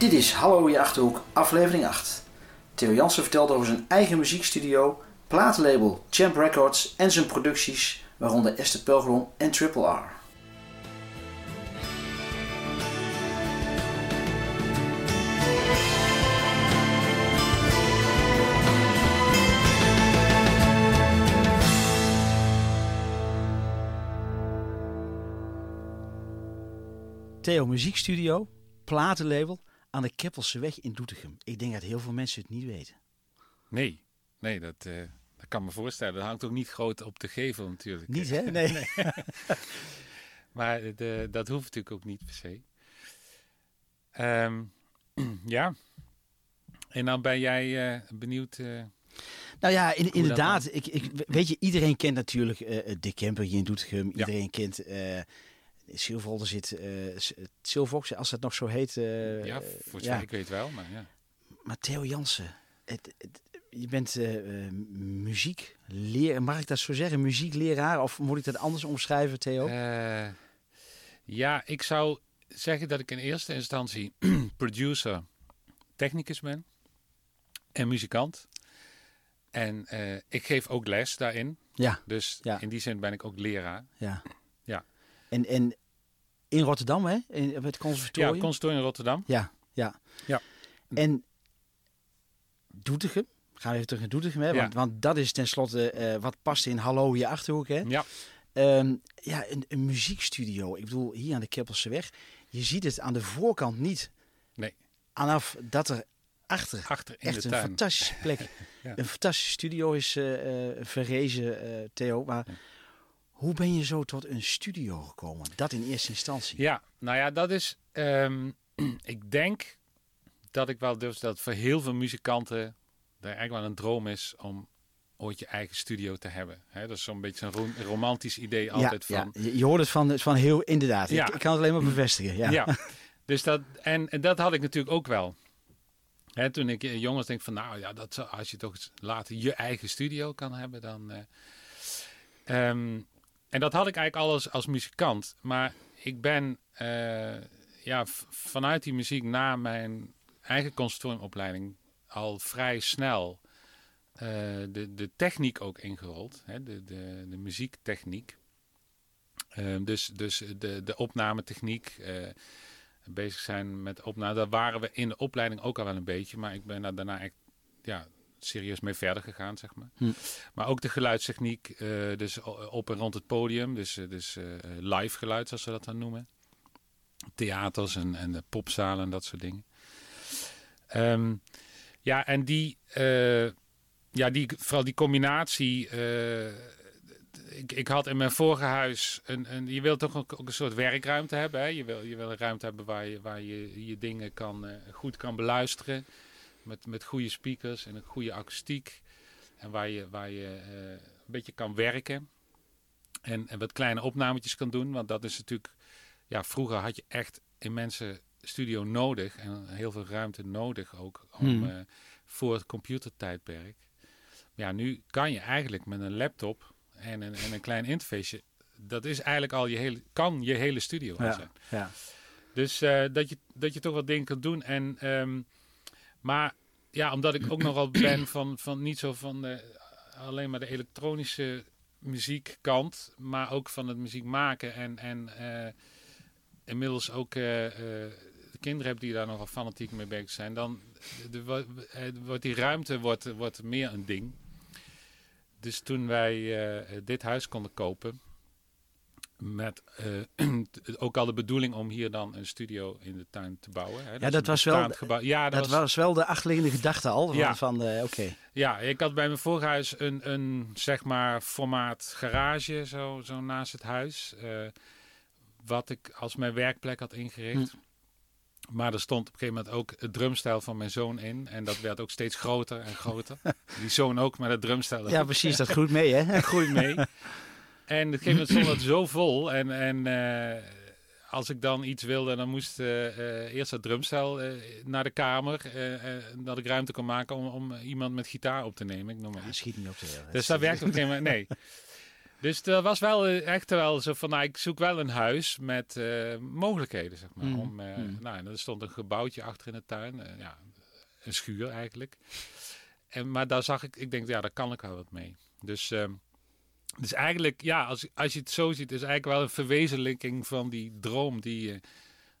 Dit is Hallo je Achterhoek, aflevering 8. Theo Jansen vertelt over zijn eigen muziekstudio, platenlabel Champ Records en zijn producties, waaronder Esther Pelgrom en Triple R. Theo Muziekstudio, platenlabel aan de Keppelseweg in Doetinchem. Ik denk dat heel veel mensen het niet weten. Nee, nee dat, uh, dat kan me voorstellen. Dat hangt ook niet groot op de gevel natuurlijk. Niet hè? Nee. nee. maar de, dat hoeft natuurlijk ook niet per se. Um, ja. En dan ben jij uh, benieuwd... Uh, nou ja, in, inderdaad. Ik, ik, weet je, iedereen kent natuurlijk de camper hier in Doetinchem. Iedereen ja. kent... Silvolder zit, uh, Silvox, als het nog zo heet. Uh, ja, voor ja. ik weet wel, maar ja. Maar Theo Jansen, het, het, je bent uh, muziekleraar, mag ik dat zo zeggen? Muziekleraar, of moet ik dat anders omschrijven, Theo? ja, ik zou zeggen dat ik in eerste instantie producer, technicus ben en muzikant. En ik geef ook les daarin. Ja. Dus ja. in die zin ben ik ook leraar. Ja. Ja. En, en in Rotterdam, hè? In het conservatorium? Ja, conservatorium in Rotterdam. Ja, ja. ja. En Doetinchem, gaan we even terug naar Doetinchem, hè? Want, ja. want dat is tenslotte uh, wat past in Hallo je Achterhoek, hè? Ja. Um, ja, een, een, muziekstudio. Ik bedoel, hier aan de Keppelseweg. Je ziet het aan de voorkant niet. Nee. Vanaf dat er achter, achter in echt de een tuin. fantastische plek. ja. Een fantastische studio is uh, uh, verrezen, uh, Theo. Maar ja. Hoe ben je zo tot een studio gekomen? Dat in eerste instantie. Ja, nou ja, dat is. Um, ik denk dat ik wel durf dat voor heel veel muzikanten er eigenlijk wel een droom is om ooit je eigen studio te hebben. He, dat is zo'n beetje een ro romantisch idee altijd ja, van. Ja, je hoort het van, van heel inderdaad. Ja. Ik, ik kan het alleen maar bevestigen. Ja. ja. Dus dat, en, en dat had ik natuurlijk ook wel. He, toen ik jong was, denk van nou ja, dat zou, als je toch later je eigen studio kan hebben, dan. Uh, um, en dat had ik eigenlijk alles als muzikant. Maar ik ben uh, ja, vanuit die muziek na mijn eigen conservatoriumopleiding al vrij snel uh, de, de techniek ook ingerold. Hè? De, de, de muziektechniek. Uh, dus dus de, de opnametechniek. bezig zijn met opname. Daar waren we in de opleiding ook al wel een beetje. Maar ik ben daar daarna echt ja, serieus mee verder gegaan, zeg maar. Hm. Maar ook de geluidstechniek, uh, dus op en rond het podium, dus, dus uh, live geluid, zoals ze dat dan noemen. Theaters en, en de popzalen en dat soort dingen. Um, ja, en die, uh, ja, die, vooral die combinatie. ik, ik had in mijn vorige huis, een, een, je wilt toch ook, ook een soort werkruimte hebben. Hè? Je, wil, je wil een ruimte hebben waar je waar je, je dingen kan, goed kan beluisteren. Met, met goede speakers en een goede akoestiek. En waar je, waar je uh, een beetje kan werken. En, en wat kleine opnametjes kan doen. Want dat is natuurlijk. Ja, vroeger had je echt immense studio nodig. En heel veel ruimte nodig ook. Om, Hmm. uh, voor het computertijdperk. Maar ja, nu kan je eigenlijk met een laptop en een, en een klein interface. Dat is eigenlijk al je hele. Kan je hele studio Ja, zijn. ja. Dus uh, dat, je, dat je toch wat dingen kunt doen. En, um, maar ja, omdat ik ook nogal ben van, van niet zo van alleen maar de elektronische muziekkant, maar ook van het muziek maken. En, en uh, inmiddels ook uh, de kinderen heb die daar nogal fanatiek mee bezig zijn. Dan de, wordt die ruimte wordt, wordt meer een ding. Dus toen wij dit huis konden kopen, met uh, ook al de bedoeling om hier dan een studio in de tuin te bouwen. Hè? Ja, dat, dat was wel, gebouw. Ja, dat, dat was... was... wel de achterliggende gedachte al. Van, ja. van uh, oké. Okay. Ja, ik had bij mijn vorige huis een, een zeg maar formaat garage zo, zo naast het huis. Uh, wat ik als mijn werkplek had ingericht. Hm. Maar er stond op een gegeven moment ook het drumstijl van mijn zoon in. En dat werd ook steeds groter en groter. Die zoon ook, maar het drumstijl. Ja, precies. Dat groeit mee, hè? Dat groeit mee. En op een gegeven moment stond het zo vol. En, en uh, als ik dan iets wilde, dan moest uh, uh, eerst het drumstel naar de kamer. dat ik ruimte kon maken om, om iemand met gitaar op te nemen. Ik noem maar ja, schiet niet op te Dus dat werkt op een gegeven moment. Nee. Dus er was wel echt wel zo van, nou, ik zoek wel een huis met mogelijkheden, zeg maar. Mm. Om, Mm. Nou, er stond een gebouwtje achter in de tuin, ja, een schuur eigenlijk. En, maar daar zag ik, ik denk, ja, daar kan ik wel wat mee. Dus, ehm, dus eigenlijk, ja, als, als je het zo ziet, is eigenlijk wel een verwezenlijking van die droom die je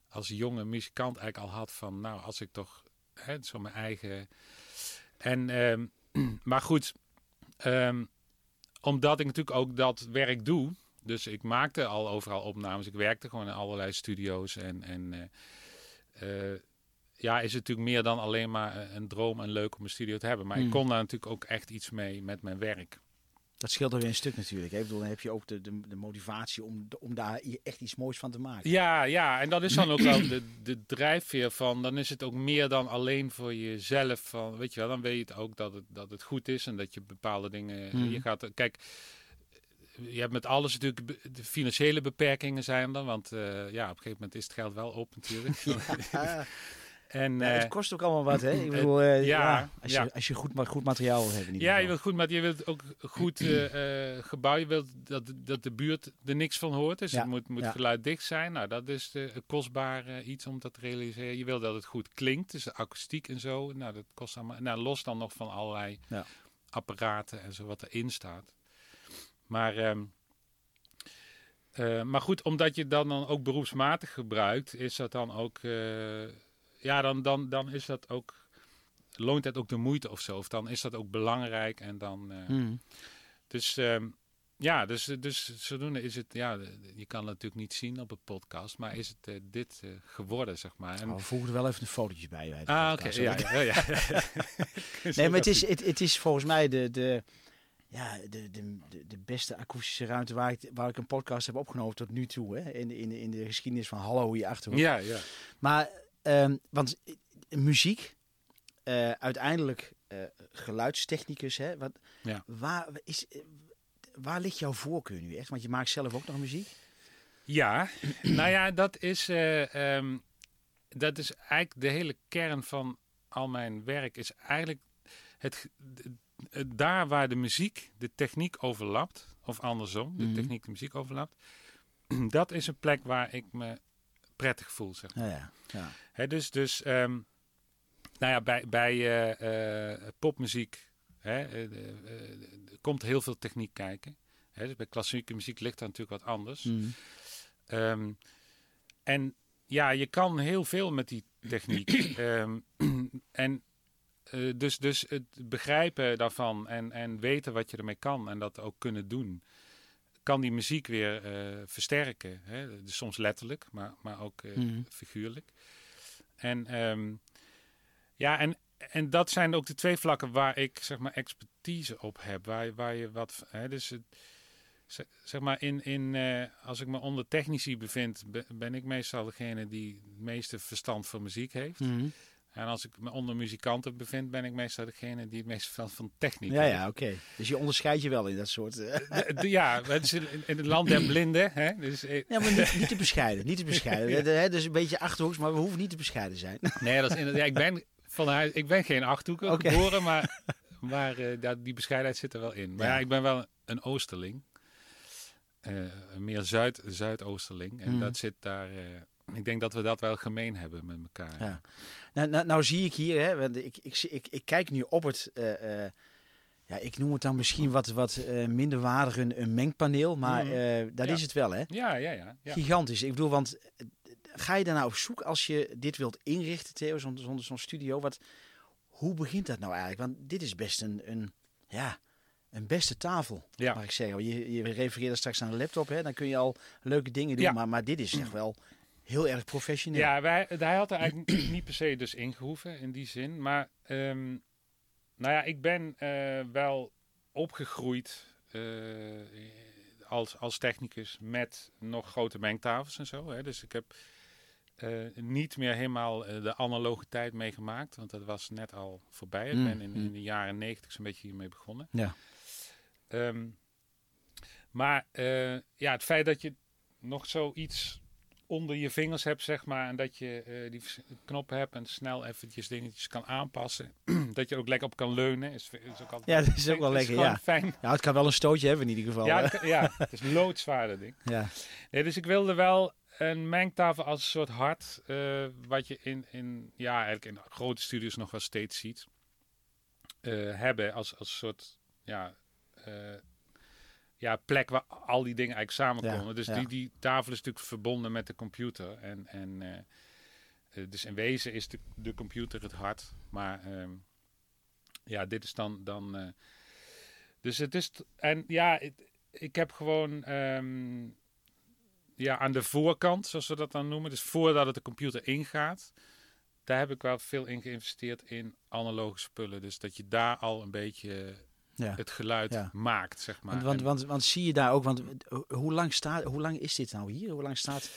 als jonge muzikant eigenlijk al had van, nou, als ik toch hè, zo mijn eigen. En, ehm, maar goed, ehm, omdat ik natuurlijk ook dat werk doe. Dus ik maakte al overal opnames. Ik werkte gewoon in allerlei studio's. En, en uh, uh, ja, is het natuurlijk meer dan alleen maar een droom en leuk om een studio te hebben. Maar Mm. ik kon daar natuurlijk ook echt iets mee met mijn werk. Dat scheelt er weer een stuk natuurlijk. Hè? Ik bedoel, dan heb je ook de, de, de motivatie om, om daar echt iets moois van te maken. Ja, ja, en dat is dan ook wel de, de drijfveer van. Dan is het ook meer dan alleen voor jezelf. Van, weet je wel, dan weet je het ook dat het, dat het goed is en dat je bepaalde dingen. Mm. Je gaat, kijk, je hebt met alles natuurlijk de financiële beperkingen zijn er. Want uh, ja, op een gegeven moment is het geld wel op natuurlijk. Ja. En, ja, het uh, kost ook allemaal wat, hè? Ik bedoel, uh, ja, ja, als, Je, als je goed, goed materiaal wil hebben. Ja, je wilt goed, maar je wilt ook goed uh, gebouw. Je wilt dat, dat de buurt er niks van hoort. Dus het moet, moet geluiddicht zijn. Nou, dat is de, kostbaar iets om dat te realiseren. Je wil dat het goed klinkt, dus de akoestiek en zo. Nou, dat kost allemaal. Nou, los dan nog van allerlei apparaten en zo wat erin staat. Maar. Um, uh, maar goed, omdat je dat dan ook beroepsmatig gebruikt, is dat dan ook. Ja, dan, dan, dan is dat ook. Loont het ook de moeite of zo? Of dan is dat ook belangrijk en dan. Uh, mm. Dus. Um, ja, dus, dus zodoende is het. Ja, je kan het natuurlijk niet zien op een podcast, maar is het dit geworden, zeg maar. En, oh, we voegen er wel even een fotootje bij. bij ah, oké. Okay. Ja, ja, ja, ja. nee, maar het is, het, het is volgens mij de. de ja, de, de, de beste akoestische ruimte waar ik, waar ik een podcast heb opgenomen tot nu toe. Hè? In, in, in de geschiedenis van Hallo hier achter. Ja, ja. Maar, um, want muziek, uh, uiteindelijk uh, geluidstechnicus, hè? Wat, ja. waar, is, waar ligt jouw voorkeur nu echt? Want je maakt zelf ook nog muziek. Ja, nou ja, dat is, uh, um, dat is eigenlijk de hele kern van al mijn werk. Is eigenlijk het, daar waar de muziek de techniek overlapt, of andersom, de Mhm. techniek de muziek overlapt, dat is een plek waar ik me prettig voel, zeg maar. Ja, ja. Hè, dus, dus um, nou ja, bij, bij uh, uh, popmuziek hè, uh, komt heel veel techniek kijken. Hè, dus bij klassieke muziek ligt dat natuurlijk wat anders. Mm. Um, en ja, je kan heel veel met die techniek. um, en uh, dus, dus het begrijpen daarvan en, en weten wat je ermee kan en dat ook kunnen doen, kan die muziek weer uh, versterken. Hè? Dus soms letterlijk, maar, maar ook uh, mm. figuurlijk. En um, ja, en, en dat zijn ook de twee vlakken waar ik zeg maar expertise op heb, waar, waar je wat. Hè, dus het, zeg maar in, in uh, als ik me onder technici bevind, ben ik meestal degene die het meeste verstand van muziek heeft. Mm. En als ik me onder muzikanten bevind, ben ik meestal degene die het meest verstand van techniek Ja, heeft. ja, oké. Okay. Dus je onderscheidt je wel in dat soort... De, de, ja, het is in, in het land der blinden. Hè? Dus, ja, maar niet, niet te bescheiden. Niet te bescheiden. ja. dus een beetje achterhoeks, maar we hoeven niet te bescheiden zijn. Nee, dat is inderdaad... Ja, ik, ben van huis, ik ben geen Achterhoeker okay. geboren, maar, maar uh, die bescheidenheid zit er wel in. Maar ja, ja ik ben wel een Oosterling. Uh, meer Zuid, Zuidoosterling. En mm. dat zit daar... Uh, ik denk dat we dat wel gemeen hebben met elkaar. Ja. Nou, nou, nou, zie ik hier, hè, want ik, ik, ik, ik kijk nu op het, uh, uh, ja, ik noem het dan misschien wat, wat uh, minder waardig een, een mengpaneel, maar mm. dat ja. is het wel, hè? Ja, ja, ja, ja. Gigantisch. Ik bedoel, want ga je daar nou op zoek als je dit wilt inrichten, Theo, zo'n zo, zo studio? Wat, hoe begint dat nou eigenlijk? Want dit is best een, een ja, een beste tafel, ja. mag ik zeggen. Je, je refereerde straks aan de laptop, hè? dan kun je al leuke dingen doen, ja. maar, maar dit is echt wel heel erg professioneel. Ja, wij, hij had er eigenlijk niet per se dus ingehoeven in die zin. Maar um, nou ja, ik ben uh, wel opgegroeid uh, als, als technicus met nog grote mengtafels en zo. Hè. Dus ik heb uh, niet meer helemaal de analoge tijd meegemaakt. Want dat was net al voorbij. Ik Mm, ben in, mm. in de jaren negentig zo'n beetje hiermee begonnen. Ja. Um, maar ja, het feit dat je nog zoiets onder je vingers hebt, zeg maar. En dat je uh, die knop hebt en snel eventjes dingetjes kan aanpassen. dat je ook lekker op kan leunen. Is, is ook altijd, ja, dat is ook wel lekker, ja. Fijn. Ja, het kan wel een stootje hebben in ieder geval. Ja, het, ja, het is loodzwaarder ding. Ja. Nee, dus ik wilde wel een mengtafel als een soort hart. Uh, wat je in, in, ja, eigenlijk in grote studios nog wel steeds ziet. Uh, hebben als, als soort, ja ja, plek waar al die dingen eigenlijk samenkomen. dus Die, die tafel is natuurlijk verbonden met de computer. En, en uh, dus in wezen is de, de computer het hart. Maar um, ja, dit is dan. dan uh, dus het is. En ja, het, ik heb gewoon. Um, ja, aan de voorkant, zoals we dat dan noemen. Dus voordat het de computer ingaat. Daar heb ik wel veel in geïnvesteerd in analoge spullen. Dus dat je daar al een beetje ja. het geluid maakt, zeg maar. Want, want, want, want, zie je daar ook, want hoe lang, staat, hoe lang is dit nou hier? Hoe lang staat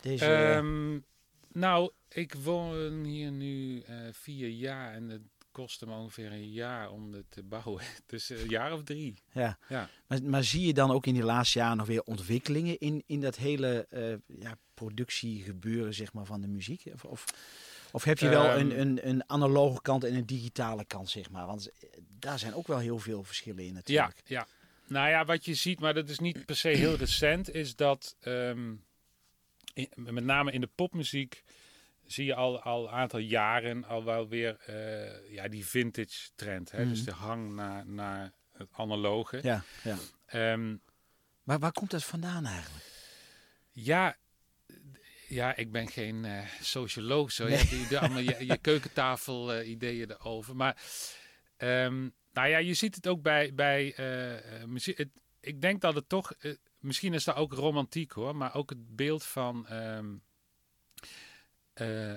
deze... Um, nou, ik woon hier nu uh, vier jaar en het kostte me ongeveer een jaar om het te bouwen. Dus een jaar of drie. Ja, ja. Maar, maar zie je dan ook in die laatste jaren nog weer ontwikkelingen in, in dat hele uh, ja, productiegebeuren zeg maar, van de muziek? Of, of, of heb je wel een, ehm. een, een analoge kant en een digitale kant, zeg maar? Want daar zijn ook wel heel veel verschillen in natuurlijk. Ja, ja. Nou ja, wat je ziet, maar dat is niet per se heel recent, is dat ehm, met name in de popmuziek zie je al, al een aantal jaren al wel weer uh, ja, die vintage trend. Hè? Dus mhm. de hang naar, naar het analoge. Ja, ja. Um, maar waar komt dat vandaan eigenlijk? Ja, ja, ik ben geen uh, socioloog. Zo. Nee. Je hebt allemaal je, je keukentafel uh, ideeën erover. Maar um, nou ja, je ziet het ook bij, bij uh, muziek. Het, ik denk dat het toch, misschien is dat ook romantiek hoor, maar ook het beeld van. Um,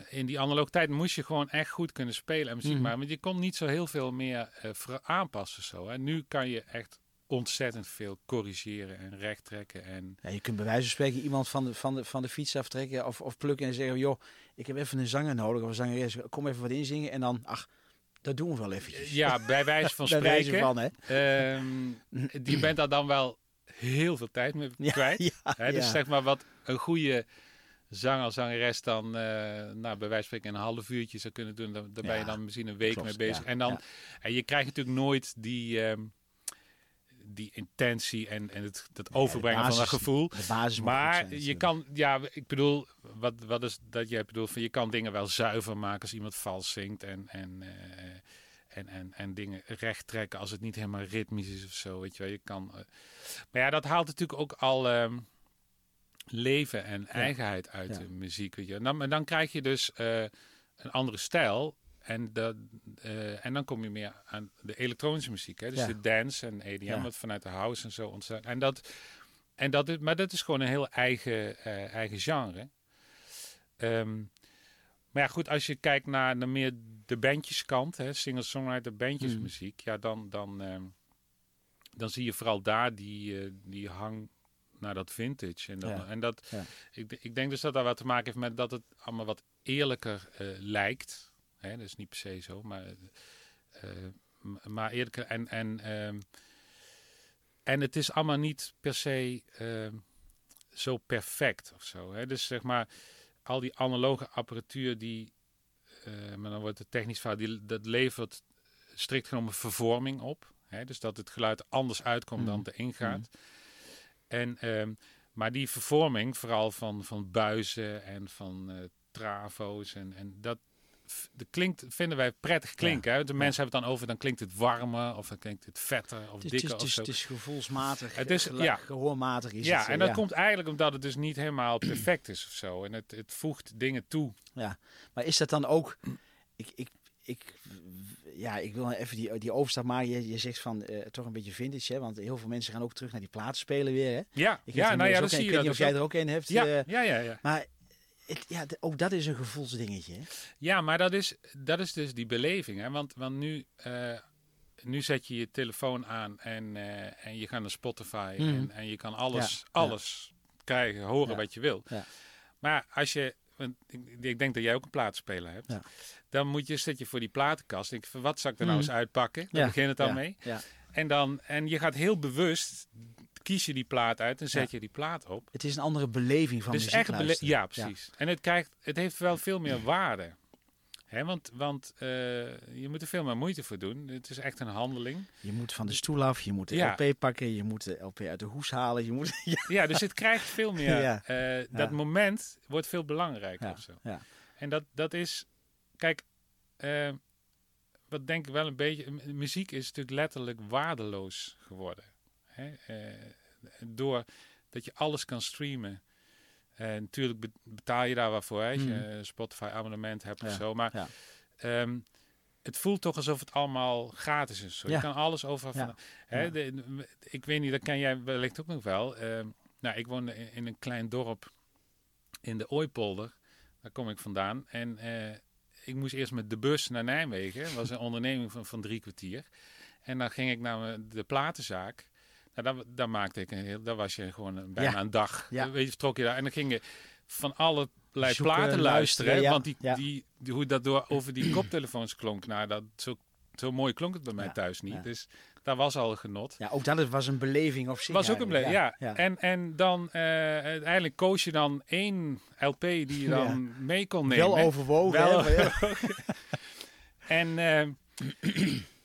in die analoge tijd moest je gewoon echt goed kunnen spelen en muziek mm. maken. Want je kon niet zo heel veel meer aanpassen. Zo, hè. Nu kan je echt ontzettend veel corrigeren en recht trekken. En... Ja, je kunt bij wijze van spreken iemand van de, van de, van de fiets aftrekken of, of plukken en zeggen, joh, ik heb even een zanger nodig of een zangeres, kom even wat inzingen en dan, ach, dat doen we wel eventjes. Ja, bij wijze van spreken. wijze van, hè. Um, die bent daar dan wel heel veel tijd mee kwijt. Ja, hè, dus zeg maar wat een goede zanger, zangeres dan uh, nou, bij wijze van spreken een half uurtje zou kunnen doen, daar ben je dan misschien een week mee bezig. en dan, en je krijgt natuurlijk nooit die, um, die intentie en, en het, het overbrengen van een gevoel. Maar je kan, ja, ik bedoel, wat, wat is dat jij bedoelt van je kan dingen wel zuiver maken als iemand vals zingt en, en, uh, en, en, en dingen recht trekken als het niet helemaal ritmisch is of zo. Weet je wel, je kan. Uh, maar ja, dat haalt natuurlijk ook al. Um, leven en eigenheid uit de muziek. Weet je. En, dan, en dan krijg je dus uh, een andere stijl. En, dat, uh, en dan kom je meer aan de elektronische muziek. Hè? Dus de dance en EDM, ja. wat vanuit de house en zo ontstaat. En dat, en dat is, maar dat is gewoon een heel eigen, uh, eigen genre. Um, maar ja, goed, als je kijkt naar, naar meer de bandjeskant, hè, singer-songwriter bandjesmuziek, mm. ja, dan, dan, um, dan zie je vooral daar die, uh, die hang naar dat vintage. En, dan, ja. en dat, ik, ik denk dus dat dat wat te maken heeft met dat het allemaal wat eerlijker lijkt. Hè, dat is niet per se zo, maar, uh, maar eerder. En, en, uh, en het is allemaal niet per se uh, zo perfect of zo. Hè. Dus zeg maar, al die analoge apparatuur die, eh, maar dan wordt het technisch fout, die, dat levert strikt genomen vervorming op. Hè. Dus dat het geluid anders uitkomt dan mm. erin gaat. Mm. En, ehm, maar die vervorming, vooral van, van buizen en van uh, travo's en, en dat, de klinkt, vinden wij prettig klinken. Hè? De mensen hebben het dan over, dan klinkt het warmer of dan klinkt het vetter of het dikker of zo. Het is gevoelsmatig, het is, ja. gehoormatig is Ja, het, en dat komt eigenlijk omdat het dus niet helemaal perfect is of zo. En het, het voegt dingen toe. Ja, maar is dat dan ook... Ik, ik, ik, ja, ik wil even die, die overstap maken. Je, je zegt van uh, toch een beetje vintage, hè? Want heel veel mensen gaan ook terug naar die platen spelen weer, hè? Ja, ik ja nou ja, dat zie je. Ik weet niet of jij er ook een hebt. Ja, uh, ja, ja, ja. Maar ja, ook dat is een gevoelsdingetje. Hè? Ja, maar dat is, dat is dus die beleving. Hè? Want, want nu, uh, nu zet je je telefoon aan en, uh, en je gaat naar Spotify mm. en, en je kan alles, ja, alles ja. krijgen, horen wat je wil. Maar als je, want ik, ik, denk dat jij ook een plaatspeler hebt, dan moet je, zet je voor die platenkast. Denk, wat zal ik er nou mm. eens uitpakken? Daar begin het dan mee. En, dan, en je gaat heel bewust kies je die plaat uit en zet je die plaat op. Het is een andere beleving van dus muziek echt bele- Ja, precies. En het, krijgt, het heeft wel veel meer waarde. Hè, want want uh, je moet er veel meer moeite voor doen. Het is echt een handeling. Je moet van de stoel af, je moet de ja. LP pakken, je moet de LP uit de hoes halen. Je moet, ja. ja dus het krijgt veel meer. ja. uh, dat moment wordt veel belangrijker. Of zo. En dat, dat is, kijk, uh, wat denk ik wel een beetje, muziek is natuurlijk letterlijk waardeloos geworden. Hè? door dat je alles kan streamen. En natuurlijk betaal je daar wat voor, als je een Spotify abonnement hebt of zo. Maar ja. um, het voelt toch alsof het allemaal gratis is. Zo. Je kan alles over. Van, hè, de, ik weet niet, dat ken jij wellicht ook nog wel. Um, nou, ik woonde in, in, een klein dorp in de Ooipolder. Daar kom ik vandaan. En uh, ik moest eerst met de bus naar Nijmegen. Dat was een onderneming van, van drie kwartier. En dan ging ik naar de platenzaak. Nou, dan, dan maakte ik een heel, dan was je gewoon een, bijna Ja. een dag. Ja. Weet je, trok je daar en dan ging je van Zoeken, platen luisteren. luisteren, ja. Want die, die, die, hoe dat door over die koptelefoons klonk, nou, dat, zo, zo mooi klonk het bij mij thuis niet. Dus daar was al genot. Ja, ook dat was een beleving op zich. was ook een beleving, ja. En, en dan eh, uiteindelijk koos je dan één LP die je dan mee kon nemen. Wel overwogen. Wel. En, eh,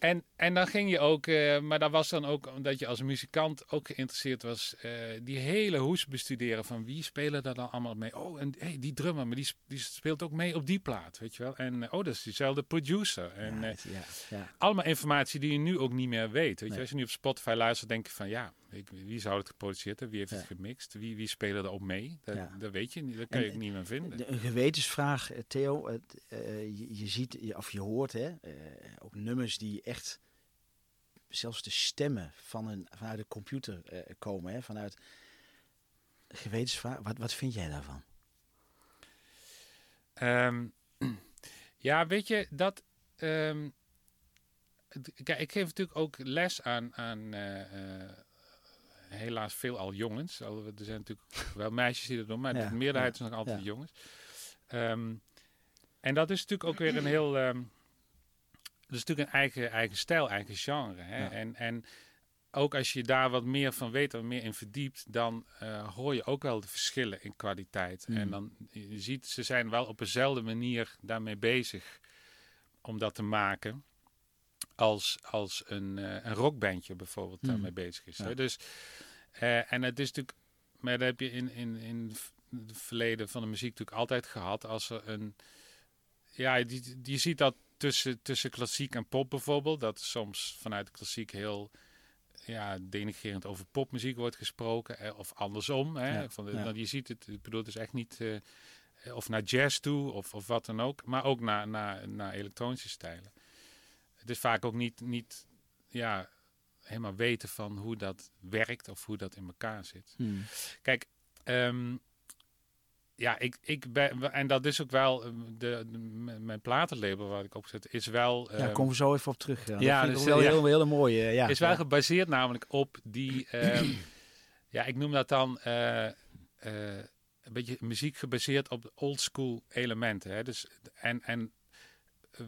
en, en dan ging je ook, eh, maar dat was dan ook omdat je als muzikant ook geïnteresseerd was, eh, die hele hoes bestuderen van wie spelen daar dan allemaal mee. Oh, en hey, die drummer, maar die, die speelt ook mee op die plaat, weet je wel. En eh, oh, dat is diezelfde producer. En Ja, ja, ja. allemaal informatie die je nu ook niet meer weet. Weet je? Als je nu op Spotify luistert, denk je van ja, ik, wie zou het geproduceerd hebben? Wie heeft het gemixt? Wie, wie spelen er op mee? Dat, Ja. dat weet je niet, dat kan En, ook niet meer vinden. De- Een gewetensvraag, eh, Theo. Het, eh, je, je ziet, of je hoort, hè, eh, ook nummers die echt zelfs de stemmen van een, vanuit de computer komen. Hè, vanuit gewetensvraag. Wat, wat vind jij daarvan? Ehm, ja, weet je, dat... ehm, kijk, ik geef natuurlijk ook les aan, aan helaas veel al jongens. Er zijn natuurlijk wel meisjes die dat doen, maar Ja, de meerderheid ja, is nog altijd ja. jongens. Ehm, en dat is natuurlijk ook weer een heel... ehm, dat is natuurlijk een eigen, eigen stijl, eigen genre. Hè? En, en ook als je daar wat meer van weet, wat meer in verdiept, dan eh, hoor je ook wel de verschillen in kwaliteit. Mm. En dan je ziet, ze zijn wel op dezelfde manier daarmee bezig om dat te maken. Als, als een, eh, een rockbandje bijvoorbeeld Mm. daarmee bezig is. Ja. Hè? Dus, eh, en het is natuurlijk, maar dat heb je in, in, in het verleden van de muziek natuurlijk altijd gehad. Als er een, ja, die, je ziet dat tussen, tussen klassiek en pop bijvoorbeeld. Dat soms vanuit de klassiek heel ja, denigrerend over popmuziek wordt gesproken. eh, Of andersom. Hè, Ja, van de, ja. nou, je ziet het, ik bedoel, het is echt niet... eh, of naar jazz toe, of, of wat dan ook. Maar ook naar, naar, naar elektronische stijlen. Het is vaak ook niet, niet ja, helemaal weten van hoe dat werkt of hoe dat in elkaar zit. Kijk, ehm, ja, ik, ik ben, en dat is ook wel, ehm, de, mijn platenlabel waar ik opzet, is wel... Ja, ehm, komen we zo even op terug. Ja, ja, dat ik dus, wel ja. heel, heel mooi. eh, ja. is wel ja. gebaseerd namelijk op die, ja, ik noem dat dan eh, eh, een beetje muziek gebaseerd op old school elementen. Hè? Dus, en, en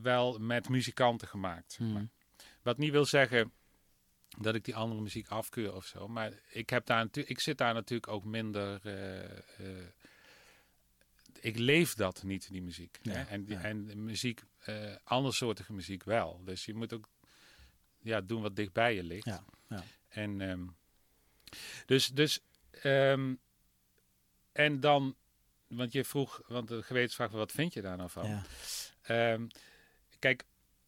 wel met muzikanten gemaakt. Zeg maar. Hmm. Wat niet wil zeggen dat ik die andere muziek afkeur of zo. Maar ik, heb daar ik zit daar natuurlijk ook minder. eh, eh, ik leef dat niet, die muziek. Ja, hè? En, die, ja. en muziek, eh andersoortige muziek wel. Dus je moet ook ja, doen wat dicht bij je ligt. Ja, ja. En ehm, dus, dus ehm, en dan, want je vroeg, want de gewetensvraag, wat vind je daar nou van? Ehm, kijk,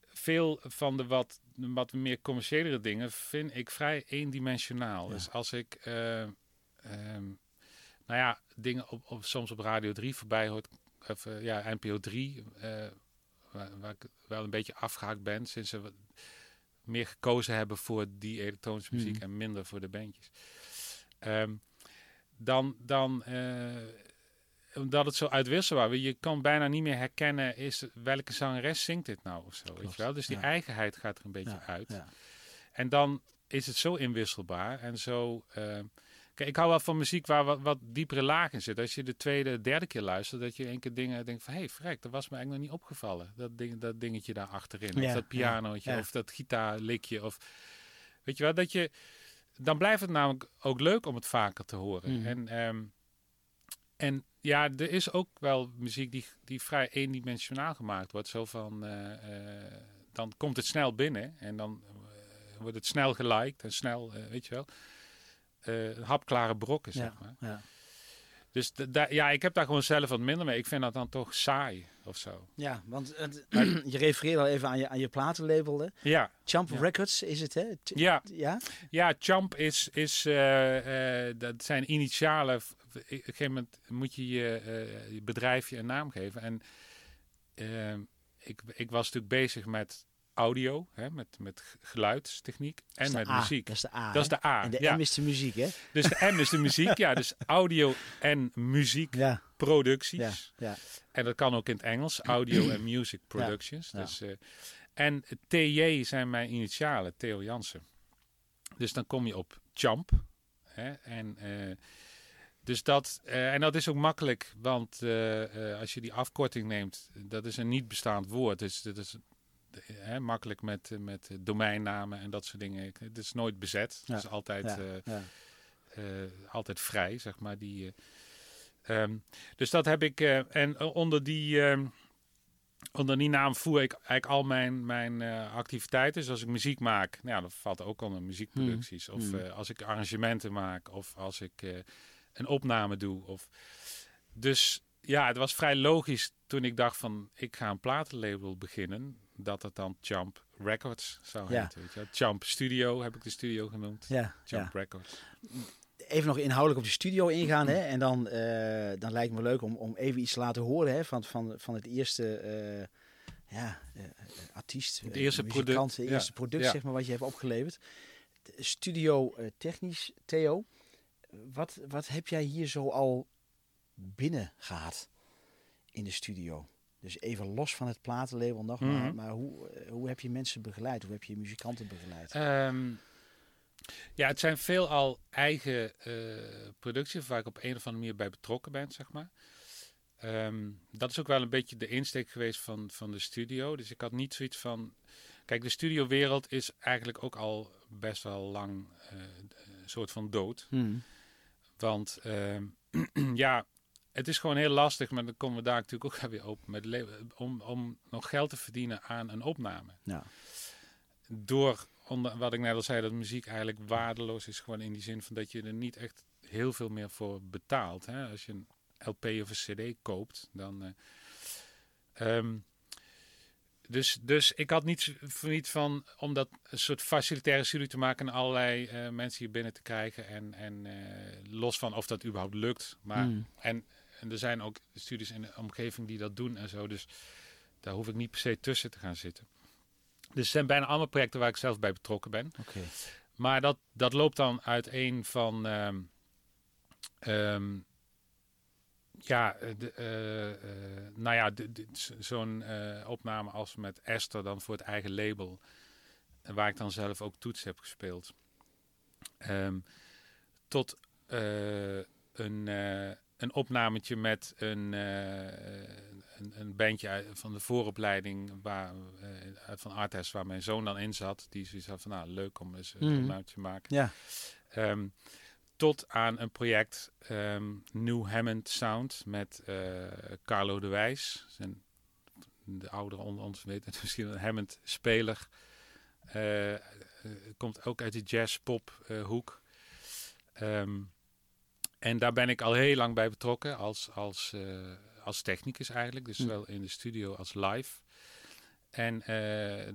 veel van de wat, wat meer commerciëlere dingen vind ik vrij eendimensionaal. Ja. Dus als ik, ehm, nou ja, dingen op, op, soms op Radio 3 voorbij hoort, of eh, ja, NPO 3, eh, waar, waar ik wel een beetje afgehaakt ben sinds ze meer gekozen hebben voor die elektronische muziek Mhm. en minder voor de bandjes. Ehm, dan, dan omdat het zo uitwisselbaar is. Je kan bijna niet meer herkennen is welke zangeres zingt dit nou of zo. Weet je wel? Dus die ja. eigenheid gaat er een beetje Ja, uit. ja. En dan is het zo inwisselbaar en zo. eh, kijk, ik hou wel van muziek waar wat, wat diepere laag in zit. Als je de tweede, derde keer luistert, dat je één keer dingen denkt van hé, hey, frek, dat was me eigenlijk nog niet opgevallen. Dat, ding, dat dingetje daar achterin. Ja, of dat pianootje, ja, of dat gitaarlikje. Of weet je wel, dat je dan blijft het namelijk ook leuk om het vaker te horen. Mhm. En, ehm, en ja, er is ook wel muziek die, die vrij eendimensionaal gemaakt wordt. Zo van, eh, eh, dan komt het snel binnen en dan eh, wordt het snel geliked en snel, weet je wel, hapklare brokken, zeg maar. ja. Dus ja, ik heb daar gewoon zelf wat minder mee. Ik vind dat dan toch saai of zo. ja, want het, je refereerde al even aan je, aan je platenlabel. Hè? Ja, Champ Ja. Records is het, hè? Ch- ja. Ja? Ja, Champ is, is dat zijn initialen. Op een gegeven moment moet je je, eh, je bedrijfje een naam geven. En eh, ik, ik was natuurlijk bezig met audio, hè, met, met geluidstechniek en met A, muziek. Dat is de A. Dat is de A. En de ja. M is de muziek, hè? Dus de M is de muziek. ja, dus audio en muziekproducties. Ja, ja, ja. En dat kan ook in het Engels, audio en music productions. ja. Dus, eh, en TJ zijn mijn initialen, Theo Jansen. Dus dan kom je op Champ. Hè, en, dus dat, eh, en dat is ook makkelijk, want eh, eh, als je die afkorting neemt, dat is een niet bestaand woord. Dus dat is hè, makkelijk met, met domeinnamen en dat soort dingen. Het is nooit bezet. Ja, Het is altijd... ja, ja. altijd vrij, zeg maar. Die, eh, ehm, dus dat heb ik. en onder die, ehm, onder die naam voer ik eigenlijk al mijn, mijn activiteiten. Dus als ik muziek maak, nou ja, dat valt ook onder muziekproducties. Of Hmm. als ik arrangementen maak, of als ik een opname doe. Of... Dus ja, het was vrij logisch toen ik dacht van ik ga een platenlabel beginnen. Dat het dan Champ Records zou Ja. heten. Weet je Studio heb ik de studio genoemd. ja, Champ ja. Records. Even nog inhoudelijk op de studio ingaan. Hè? En dan, eh, dan lijkt me leuk om, om even iets te laten horen hè? Van, van, van het eerste eh, ja, eh, artiest, Het eerste product, ja. eerste product zeg maar, wat je hebt opgeleverd. Studio technisch, Theo. Wat, wat heb jij hier zo al binnen gehad in de studio? Dus even los van het platenlabel nog, maar, Mhm. maar hoe, eh, hoe heb je mensen begeleid? Hoe heb je muzikanten begeleid? Ehm, ja, het zijn veelal eigen eh, producties waar ik op een of andere manier bij betrokken ben, zeg maar. Ehm, dat is ook wel een beetje de insteek geweest van, van de studio. Dus ik had niet zoiets van. Kijk, de studiowereld is eigenlijk ook al best wel lang eh, een soort van dood. Hmm. Want ehm, ja, het is gewoon heel lastig, maar dan komen we daar natuurlijk ook weer op met om, om nog geld te verdienen aan een opname Ja. door, onder, wat ik net al zei, dat muziek eigenlijk waardeloos is. Gewoon in die zin van dat je er niet echt heel veel meer voor betaalt. Hè? Als je een LP of een CD koopt, dan. eh, ehm, dus, dus ik had niet, van om dat een soort facilitaire studie te maken en allerlei eh, mensen hier binnen te krijgen. En, en eh, los van of dat überhaupt lukt. Maar, Hmm. en, en er zijn ook studies in de omgeving die dat doen en zo. Dus daar hoef ik niet per se tussen te gaan zitten. Dus het zijn bijna allemaal projecten waar ik zelf bij betrokken ben. Oké. Maar dat, dat loopt dan uiteen van. ehm, ehm, ja, eh, de, eh, eh, nou ja, zo'n opname als met Esther dan voor het eigen label. Waar ik dan zelf ook toets heb gespeeld. Ehm, tot een, een opnametje met een, een, een bandje uit- van de vooropleiding waar, van Artes, waar mijn zoon dan in zat. Die zoiets had van, nou, leuk om eens een opname te maken. Ja. Ehm, tot aan een project ehm, New Hammond Sound met eh, Carlo de Wijs. Zijn, de ouderen onder ons weten het misschien een Hammond-speler. Eh, eh, komt ook uit de jazz-pop eh, hoek. Ehm, en daar ben ik al heel lang bij betrokken als, als, als technicus eigenlijk. Dus Hm. zowel in de studio als live. En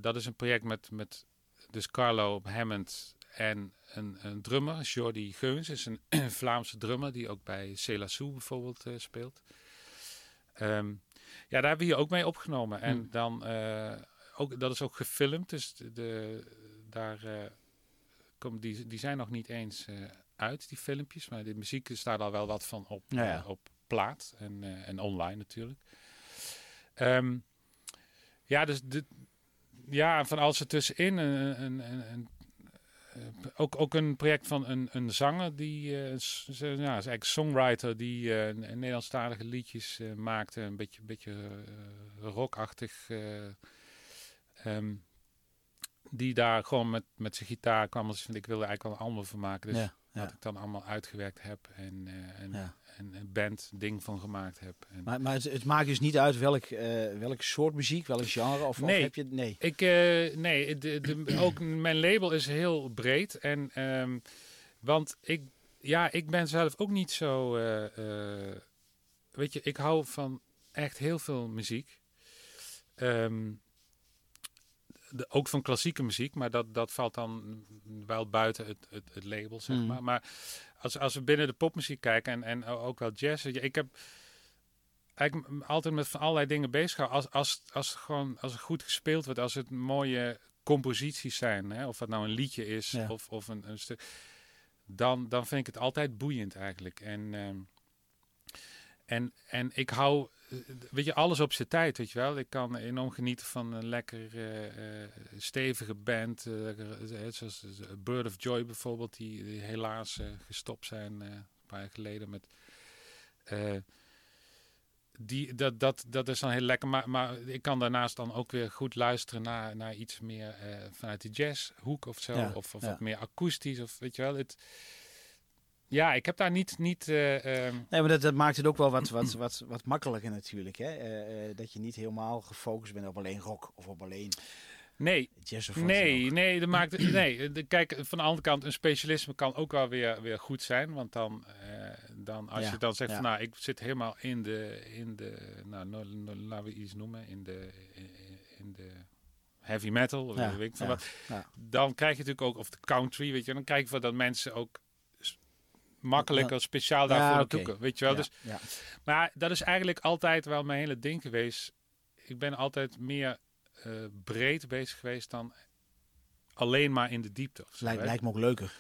dat is een project met, met dus Carlo op Hammond en een, een drummer, Jordi Geuns, is een Vlaamse drummer die ook bij Cela Sou bijvoorbeeld eh, speelt. Ehm, ja, daar hebben we hier ook mee opgenomen. En Hmm. dan, eh, ook, dat is ook gefilmd, dus de, daar eh, komt, die, die zijn nog niet eens uit, die filmpjes. Maar de muziek staat al wel wat van op, Ja, ja. op plaat en, en online natuurlijk. Ehm, ja, dus de, ja, van alles ertussenin. Een, een, een, een, ook, ook een project van een, een zanger die, eh, ja, is eigenlijk songwriter die eh, Nederlandstalige liedjes eh, maakte, een beetje, beetje eh, rockachtig. eh, ehm, die daar gewoon met, met zijn gitaar kwam. Dus ik wilde eigenlijk wel een album van maken. Dus Ja, ja. wat ik dan allemaal uitgewerkt heb en, eh, en, Ja. En een band ding van gemaakt heb. En Maar, maar het, het maakt dus niet uit welk, eh, welk soort muziek, welk genre of, of Nee. heb je nee. Ik, eh, nee, de, de, ook mijn label is heel breed. En, ehm, want ik, ja, ik ben zelf ook niet zo. eh, weet je, ik hou van echt heel veel muziek. Ehm, de, ook van klassieke muziek, maar dat, dat valt dan wel buiten het, het, het label, zeg Mm. maar. Maar als, als we binnen de popmuziek kijken en, en ook wel jazz. Ik heb eigenlijk altijd met van allerlei dingen bezig gehouden. Als, als, als, gewoon, als het goed gespeeld wordt, als het mooie composities zijn, hè, of het nou een liedje is Ja. of, of een, een stuk, dan, dan vind ik het altijd boeiend eigenlijk. En, ehm, en, en ik hou, weet je, alles op zijn tijd, weet je wel. Ik kan enorm genieten van een lekker eh, eh, stevige band, eh, zoals Bird of Joy bijvoorbeeld, die, die helaas gestopt zijn een paar jaar geleden met... die, dat, dat, dat is dan heel lekker. Maar, maar ik kan daarnaast dan ook weer goed luisteren naar, naar iets meer vanuit de jazzhoek of zo. Ja, of of ja. wat meer akoestisch. Of weet je wel. Het, ja, ik heb daar niet. niet eh, ehm, Nee, maar dat, dat maakt het ook wel wat, wat, wat, wat makkelijker natuurlijk. Hè? Eh, eh, dat je niet helemaal gefocust bent op alleen rock of op alleen nee, nee, nee, dat maakt nee. De, kijk, van de andere kant, een specialisme kan ook wel weer, weer goed zijn. Want dan, dan als Ja, je dan zegt ja. van nou, ik zit helemaal in de, in de nou, no, no, laten we iets noemen, in de, in, in de heavy metal, of Ja, weet ik van wat. Dan krijg je natuurlijk ook, of de country, weet je, dan krijg je van dat mensen ook makkelijker speciaal daarvoor naartoe weet je wel. Dus, ja. maar dat is eigenlijk altijd wel mijn hele ding geweest. Ik ben altijd meer eh, breed bezig geweest dan alleen maar in de diepte. Zo, Lijkt, me ook leuker.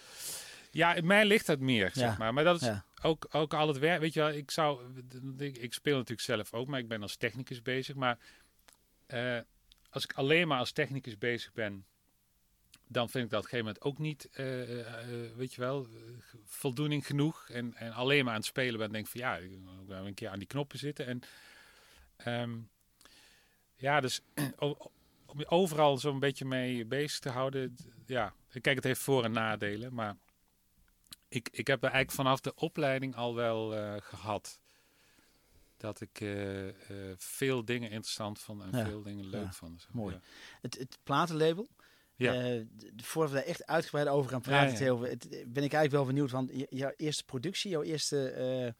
Ja, mij ligt dat meer, Ja, zeg maar. Maar dat is Ja. ook, ook al het werk. Weet je wel, ik zou. Ik, ik speel natuurlijk zelf ook, maar ik ben als technicus bezig. Maar eh, als ik alleen maar als technicus bezig ben, dan vind ik dat op een gegeven moment ook niet, eh, eh, eh, weet je wel, voldoening genoeg. En, en alleen maar aan het spelen ben, denk ik van ja, ik wil een keer aan die knoppen zitten. En ehm, ja, dus om je overal zo'n beetje mee bezig te houden. Ja, kijk, het heeft voor- en nadelen, maar ik, ik heb er eigenlijk vanaf de opleiding al wel eh, gehad. Dat ik veel dingen interessant vond en Ja, veel dingen leuk ja, vond. Mooi. ja. Het, het platenlabel. Ja. Eh, d- voordat we daar echt uitgebreid over gaan praten, Ja, ja. Het- ben ik eigenlijk wel benieuwd. Want je- jouw eerste productie, jouw eerste, eh, eh,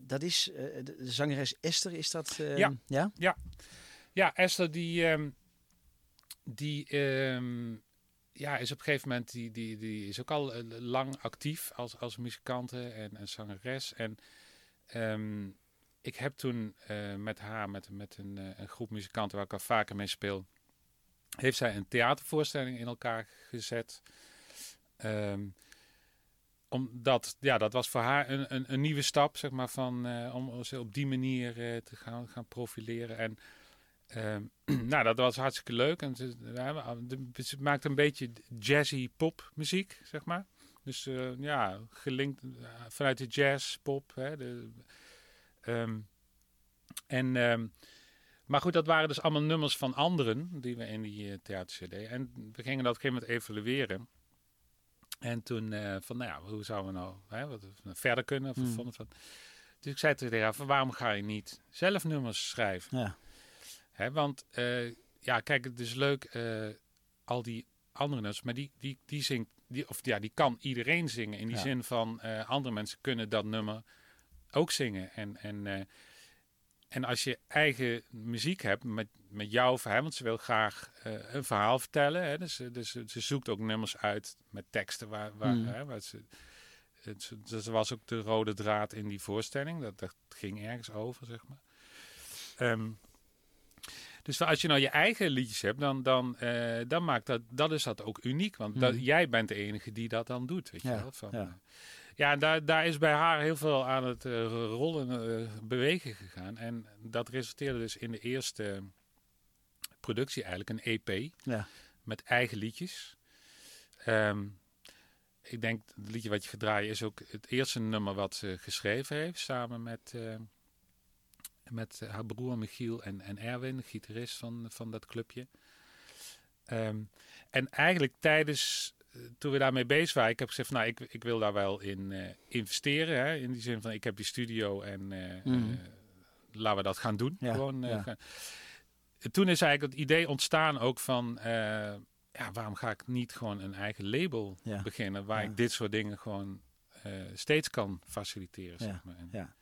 dat is eh, de, de zangeres Esther, is dat? eh, Ja. ja? Ja, Esther die, ehm, die ehm, ja, is op een gegeven moment, die, die, die is ook al eh, lang actief als, als muzikante en, en zangeres. En ehm, ik heb toen eh, met haar, met, met een, eh, een groep muzikanten waar ik al vaker mee speel, heeft zij een theatervoorstelling in elkaar gezet. Ehm, omdat, ja, dat was voor haar een, een, een nieuwe stap, zeg maar, van, eh, om ze op die manier eh, te gaan, gaan profileren. En ehm, nou, dat was hartstikke leuk. En ze, ja, de- ze maakte een beetje jazzy popmuziek, zeg maar. Dus eh, ja, gelinkt vanuit de jazz, pop. Hè, de, ehm, en, maar goed, dat waren dus allemaal nummers van anderen die we in die eh theater-cd. En we gingen dat op een gegeven moment evalueren. En toen eh, van, nou ja, hoe zouden we nou hè, wat, verder kunnen? Of Mm. vonden van. Dus ik zei tegen haar, van waarom ga je niet zelf nummers schrijven? Ja. Hè, want eh, ja, kijk, het is leuk, al die andere nummers, maar die, die, die zingt, die, of ja, die kan iedereen zingen. In die Ja. zin van, andere mensen kunnen dat nummer ook zingen. En, en, en als je eigen muziek hebt met, met jouw verhaal, want ze wil graag eh, een verhaal vertellen. Hè, dus, dus ze zoekt ook nummers uit met teksten waar, waar, Mm. hè, waar ze... Het, ze- dat was ook de rode draad in die voorstelling. Dat, dat ging ergens over, zeg maar. Ehm, dus als je nou je eigen liedjes hebt, dan, dan, eh, dan maakt dat, dat is dat ook uniek. Want dat, Mhm. jij bent de enige die dat dan doet, weet je wel. Van, ja. Ja, daar, daar is bij haar heel veel aan het eh, rollen, eh, bewegen gegaan. En dat resulteerde dus in de eerste productie eigenlijk, een EP Ja. met eigen liedjes. Ehm, ik denk, het liedje wat je gaat draaien is ook het eerste nummer wat ze geschreven heeft. Samen met, eh, met haar broer Michiel en, en Erwin, de gitarist van, van dat clubje. Ehm, en eigenlijk tijdens, toen we daarmee bezig waren, ik heb gezegd, van, nou, ik, ik wil daar wel in uh, investeren. Hè, in die zin van, ik heb die studio en uh, mm. laten we dat gaan doen. Ja, Gewoon, ja. gaan. Toen is eigenlijk het idee ontstaan ook van, ja, waarom ga ik niet gewoon een eigen label beginnen, waar ik dit soort dingen gewoon steeds kan faciliteren. Zeg maar. ja.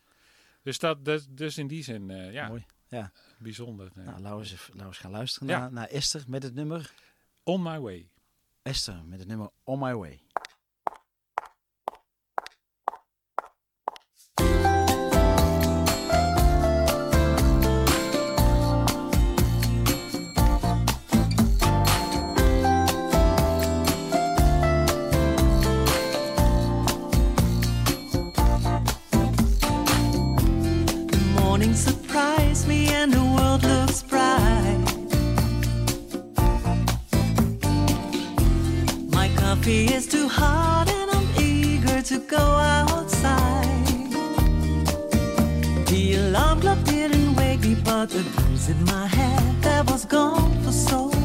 Dus, dat, dus, dus in die zin, ja. Mooi. Ja. Bijzonder. Nou, laten we, eens, laten we gaan luisteren naar, naar Esther met het nummer... On My Way. Esther met het nummer On My Way. therapy is too hard and I'm eager to go outside. The alarm clock didn't wake me, but the bruise in my head that was gone for so long.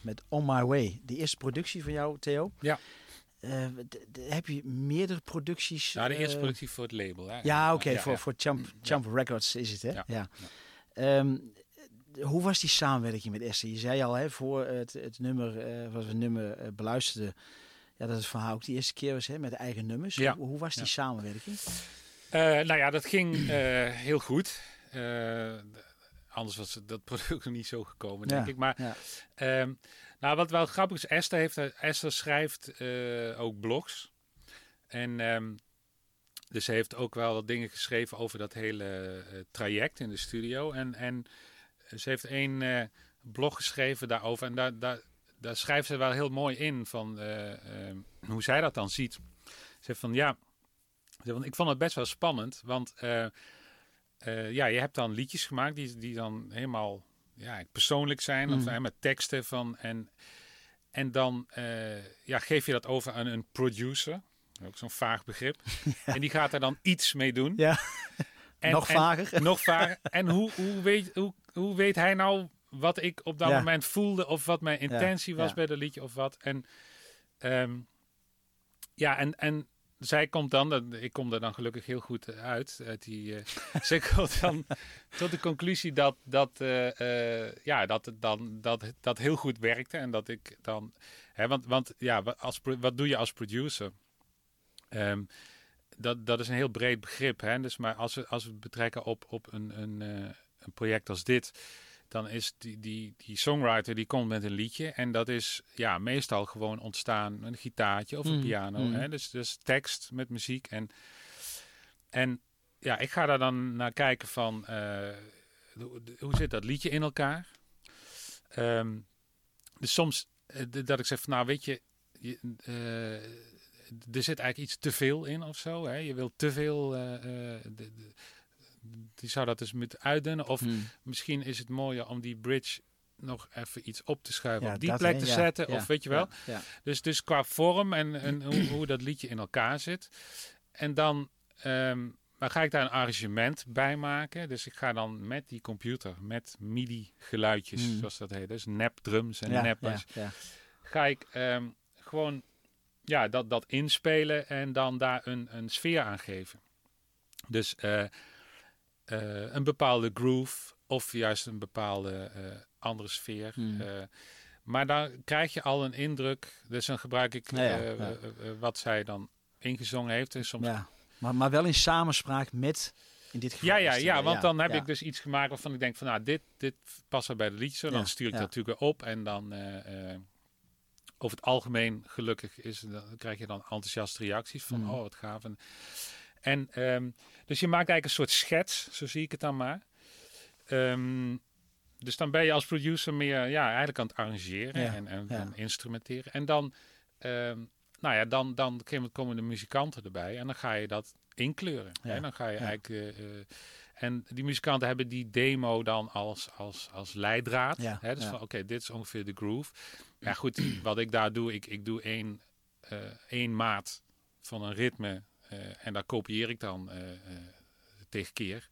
Met On My Way. De eerste productie van jou, Theo. Ja. Uh, heb je meerdere producties? Ja, de eerste uh, productie voor het label. Hè? Ja, oké, ja, voor, ja. voor Champ, Champ Records is het, hè? Ja. Um, hoe was die samenwerking met Esther? Je zei al, hè, voor het, het nummer, uh, wat we nummer beluisterden, ja, dat het van haar ook die eerste keer was, hè, met eigen nummers. Hoe, hoe, was die samenwerking? nou ja, dat ging heel goed. Anders was dat product nog niet zo gekomen, denk ik. Maar ja. Ehm, nou, wat wel grappig is, Esther, heeft, Esther schrijft ook blogs. En um, dus ze heeft ook wel wat dingen geschreven over dat hele traject in de studio. En, en ze heeft één blog geschreven daarover. En daar, daar, daar schrijft ze wel heel mooi in van uh, hoe zij dat dan ziet. Ze zegt van ja, ik vond het best wel spannend, want uh, ja, je hebt dan liedjes gemaakt die, die dan helemaal ja, persoonlijk zijn, mm. of met teksten van en en dan ja, geef je dat over aan een producer, ook zo'n vaag begrip, en die gaat er dan iets mee doen. Ja. En, nog vager. En, nog vager. En hoe, hoe, weet, hoe, hoe weet hij nou wat ik op dat moment voelde of wat mijn intentie was bij dat liedje of wat. En um, ja, en, en zij komt dan, ik kom er dan gelukkig heel goed uit. uit die, uh, komt dan tot de conclusie dat, dat, uh, ja, dat het dan dat, dat heel goed werkte. En dat ik dan. Hè, want, want ja, als, wat doe je als producer? Um, dat, dat is een heel breed begrip. Hè? Dus maar als we, als we betrekken op, op een, een, een project als dit dan is die, die, die songwriter die komt met een liedje. En dat is ja, meestal gewoon ontstaan een gitaartje of een mm, piano. Mm. Hè? Dus, dus tekst met muziek. En, en ja, ik ga daar dan naar kijken van uh, hoe zit dat liedje in elkaar? Um, dus soms uh, dat ik zeg van nou weet je, je uh, er zit eigenlijk iets te veel in of zo. Hè? Je wilt te veel. De, de, die zou dat dus moeten uitdunnen. Of hmm. misschien is het mooier om die bridge nog even iets op te schuiven, op die plek te zetten. of weet je wel. Dus, dus qua vorm en, en hoe, hoe, dat liedje in elkaar zit. En dan um, maar ga ik daar een arrangement bij maken. Dus ik ga dan met die computer, met MIDI geluidjes, hmm. zoals dat heet. Dus nep drums en nep Ga ik um, gewoon ja, dat, dat inspelen en dan daar een, een sfeer aan geven. Dus uh, uh, een bepaalde groove of juist een bepaalde uh, andere sfeer. Hmm. Uh, maar dan krijg je al een indruk. Dus dan gebruik ik ja, ja, wat zij dan ingezongen heeft. En soms... Ja, maar, maar wel in samenspraak met in dit geval. Ja, ja, ja, want dan heb ik dus iets gemaakt waarvan ik denk van nou, dit, dit past er bij de liedje. Dan stuur ik dat natuurlijk op en dan over het algemeen gelukkig is, dan krijg je dan enthousiaste reacties van hmm. oh wat gaaf. En, en um, dus je maakt eigenlijk een soort schets, zo zie ik het dan maar. Um, dus dan ben je als producer meer ja, eigenlijk aan het arrangeren en, en, en, instrumenteren. En dan, um, nou ja, dan, dan komen de muzikanten erbij en dan ga je dat inkleuren. Ja. Hè? Dan ga je eigenlijk. Uh, uh, en die muzikanten hebben die demo dan als, als, als leidraad. Hè? Dus van oké, dit is ongeveer de groove. Ja, goed, wat ik daar doe, ik, ik doe één, uh, één maat van een ritme eh, en daar kopieer ik dan eh, eh, tegen keer.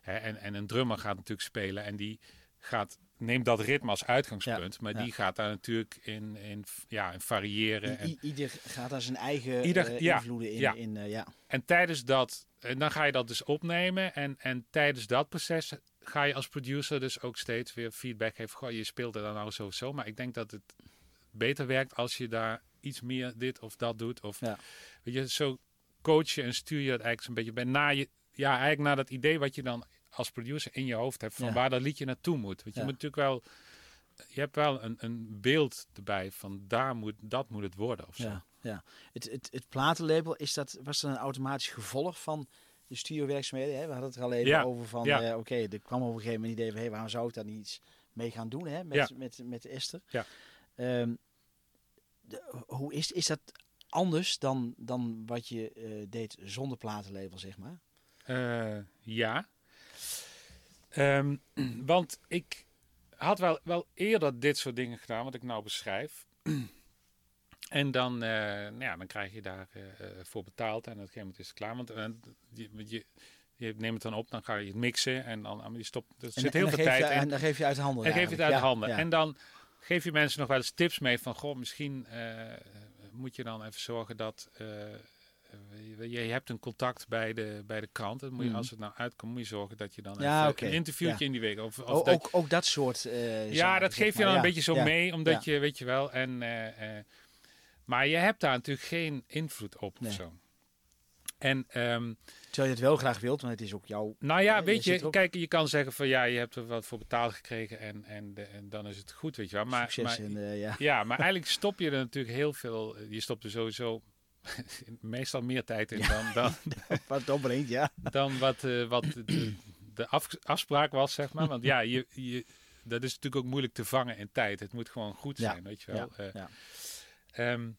Hè, en, en een drummer gaat natuurlijk spelen en die gaat neemt dat ritme als uitgangspunt, maar die gaat daar natuurlijk in, in, ja, in variëren. en, ieder gaat daar zijn eigen ieder, invloeden in. Ja. in ja. En tijdens dat, en dan ga je dat dus opnemen en, en tijdens dat proces ga je als producer dus ook steeds weer feedback geven. Goh, je speelt er dan nou zo zo, maar ik denk dat het beter werkt als je daar iets meer dit of dat doet. Of weet je, zo coach je en stuur je dat eigenlijk zo'n beetje bij. Na je, ja, eigenlijk naar dat idee wat je dan als producer in je hoofd hebt van waar dat liedje naartoe moet. Want je moet natuurlijk wel, je hebt wel een, een beeld erbij van daar moet, dat moet het worden of zo. Ja, ja. Het, het, het platenlabel, is dat, was dat een automatisch gevolg van de studiowerkzaamheden? Hè? We hadden het er al even over van, ja. Uh, oké, er kwam op een gegeven moment idee van, hey, waarom zou ik daar niet iets mee gaan doen hè? Met, met, met, met Esther? Ja. Um, de, hoe is, is dat anders dan, dan wat je uh, deed zonder platenlabel, zeg maar? Uh, ja. Um, want ik had wel, wel eerder dit soort dingen gedaan, wat ik nou beschrijf. en dan, uh, nou ja, dan krijg je daarvoor voor betaald en op een gegeven moment is het klaar. Want je, je, je neemt het dan op, dan ga je het mixen en dan ah, die stop. Er zit heel veel tijd in. En dan geef je uit de handen. En geef je het uit de handen. En dan geef je mensen nog wel eens tips mee van, goh, misschien moet je dan even zorgen dat uh, je, hebt een contact bij de, bij de krant. Dan moet je, mm. Als het nou uitkomt, moet je zorgen dat je dan ja, een interviewtje in die week. Of, of dat, ook, ook dat soort. Uh, ja, dat geef je dan een beetje zo mee, omdat je, weet je wel. En, uh, maar je hebt daar natuurlijk geen invloed op nee. of zo. En, um, Terwijl je het wel graag wilt, want het is ook jouw... Nou ja, weet je, kijk, je kan zeggen van ja, je hebt er wat voor betaald gekregen en, en, dan is het goed, weet je wel. Maar, Succes maar, in, uh, ja. ja, maar eigenlijk stop je er natuurlijk heel veel... Je stopt er sowieso meestal meer tijd in dan... dan wat opbrengt, ja. Dan wat, uh, wat de, de af, afspraak was, zeg maar. Want ja, je, je, dat is natuurlijk ook moeilijk te vangen in tijd. Het moet gewoon goed zijn, ja. weet je wel. Ja. Uh. Um,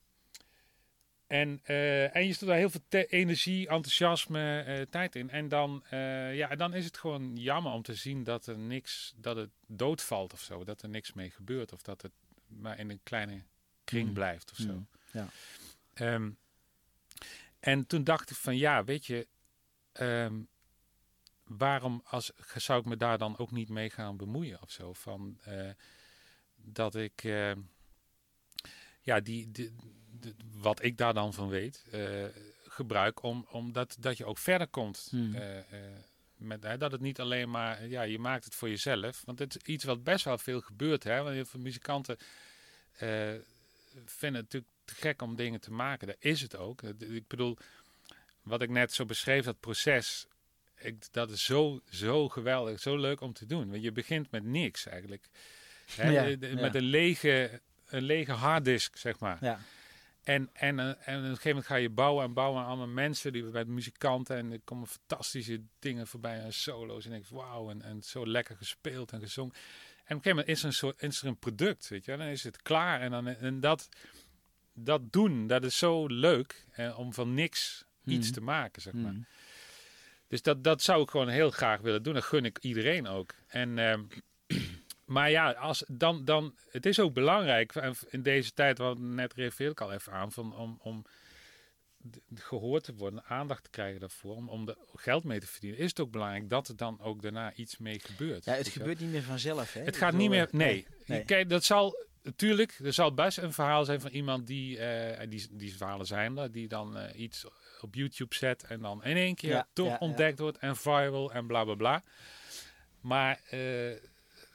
en, uh, en je stopt daar heel veel energie, enthousiasme, uh, tijd in. En dan, uh, ja, dan is het gewoon jammer om te zien dat er niks, dat het doodvalt of zo. Dat er niks mee gebeurt. Of dat het maar in een kleine kring Mm. blijft of zo. Mm. Ja. Um, en toen dacht ik van ja, weet je, um, waarom als, zou ik me daar dan ook niet mee gaan bemoeien of zo? Van dat ik, ja, die, die wat ik daar dan van weet, uh, gebruik om, om dat, dat je ook verder komt. Hmm. Uh, uh, met, hè, dat het niet alleen maar, ja, je maakt het voor jezelf. Want het is iets wat best wel veel gebeurt. Hè? Want heel veel muzikanten vinden het natuurlijk te gek om dingen te maken. Dat is het ook. Ik bedoel, wat ik net zo beschreef, dat proces. Ik, dat is zo, zo geweldig, zo leuk om te doen. Want je begint met niks eigenlijk. Hè? Ja, met ja. een lege, een lege harddisk, zeg maar. Ja. En, en, en op een gegeven moment ga je bouwen en bouwen aan allemaal mensen, die bij muzikanten. En er komen fantastische dingen voorbij en solo's. En ik denk, wauw, en, en zo lekker gespeeld en gezongen. En op een gegeven moment is er een, soort, is er een product, weet je Dan is het klaar. En, dan, en dat, dat doen, dat is zo leuk eh, om van niks iets Hmm. te maken, zeg maar. Mm. Dus dat, dat zou ik gewoon heel graag willen doen. Dat gun ik iedereen ook. En... ehm, maar ja, als, dan, dan, het is ook belangrijk in deze tijd, wat net refereer ik al even aan, van, om, om gehoord te worden, aandacht te krijgen daarvoor, om, om er geld mee te verdienen, is het ook belangrijk dat er dan ook daarna iets mee gebeurt. Ja, het gebeurt niet meer vanzelf. Hè? Het gaat niet meer, nee. nee. Kijk, dat zal, natuurlijk, er zal best een verhaal zijn van iemand die, uh, die, die verhalen zijn er, die dan uh, iets op YouTube zet en dan in één keer Ja, toch ja, ontdekt wordt en viral en bla bla bla. Maar uh,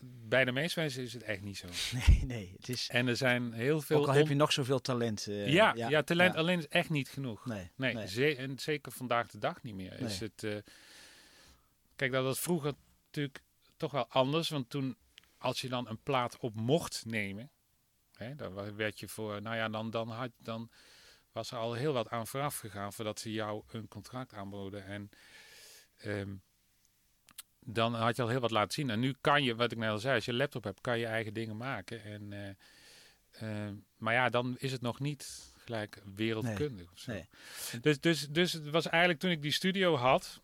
bij de meeste mensen is het echt niet zo. Nee, nee. Het is... En er zijn heel veel... Ook al heb je nog zoveel talent. Uh, ja, ja, ja, talent ja. alleen is echt niet genoeg. Nee, nee, nee. Ze en zeker vandaag de dag niet meer. Nee. Is het, uh, kijk, dat was vroeger natuurlijk toch wel anders. Want toen, als je dan een plaat op mocht nemen... Hè, dan werd je voor... Nou ja, dan, dan, had, dan was er al heel wat aan vooraf gegaan... voordat ze jou een contract aanboden. En... Um, dan had je al heel wat laten zien. En nu kan je, wat ik net al zei, als je laptop hebt, kan je eigen dingen maken. En, uh, uh, maar ja, dan is het nog niet gelijk wereldkundig. Nee. Nee. Dus, dus, dus het was eigenlijk toen ik die studio had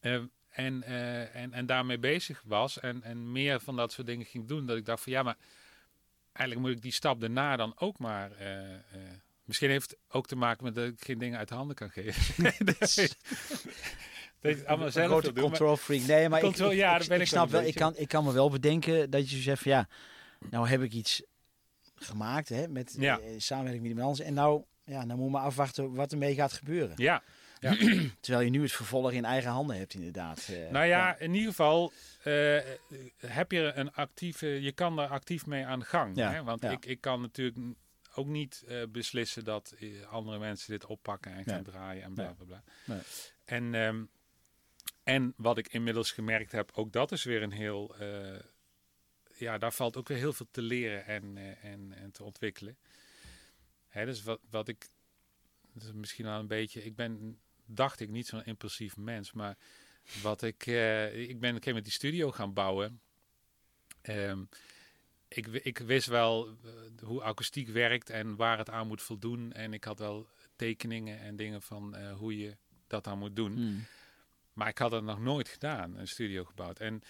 uh, en, en, en daarmee bezig was en, en meer van dat soort dingen ging doen, dat ik dacht van ja, maar eigenlijk moet ik die stap daarna dan ook maar. Misschien heeft het ook te maken met dat ik geen dingen uit handen kan geven. dat je het allemaal zelf grote doen, control freak. Nee, maar control, ik, ja, ik, ben ik, snap wel. Ik kan, ik kan me wel bedenken dat je zo zegt van ja, nou heb ik iets gemaakt hè, met ja. uh, samenwerking met iemand anders en nou, ja, nou moet maar afwachten wat ermee gaat gebeuren. Ja. ja. Terwijl je nu het vervolg in eigen handen hebt inderdaad. Uh, nou ja, ja, in ieder geval uh, heb je een actieve, je kan daar actief mee aan de gang. Ja. Hè? Want ik, ik kan natuurlijk ook niet uh, beslissen dat andere mensen dit oppakken en gaan nee. draaien en bla bla bla. Nee. En, um, en wat ik inmiddels gemerkt heb, ook dat is weer een heel. Uh, ja, daar valt ook weer heel veel te leren en, en, en te ontwikkelen. Hè, dus wat, wat ik. Misschien al een beetje. Ik ben, dacht ik, niet zo'n impulsief mens, maar wat ik. Uh, ik ben een keer met die studio gaan bouwen. Um, ik, ik, wist wel hoe akoestiek werkt en waar het aan moet voldoen. En ik had wel tekeningen en dingen van hoe je dat dan moet doen. Hmm. Maar ik had het nog nooit gedaan, een studio gebouwd. En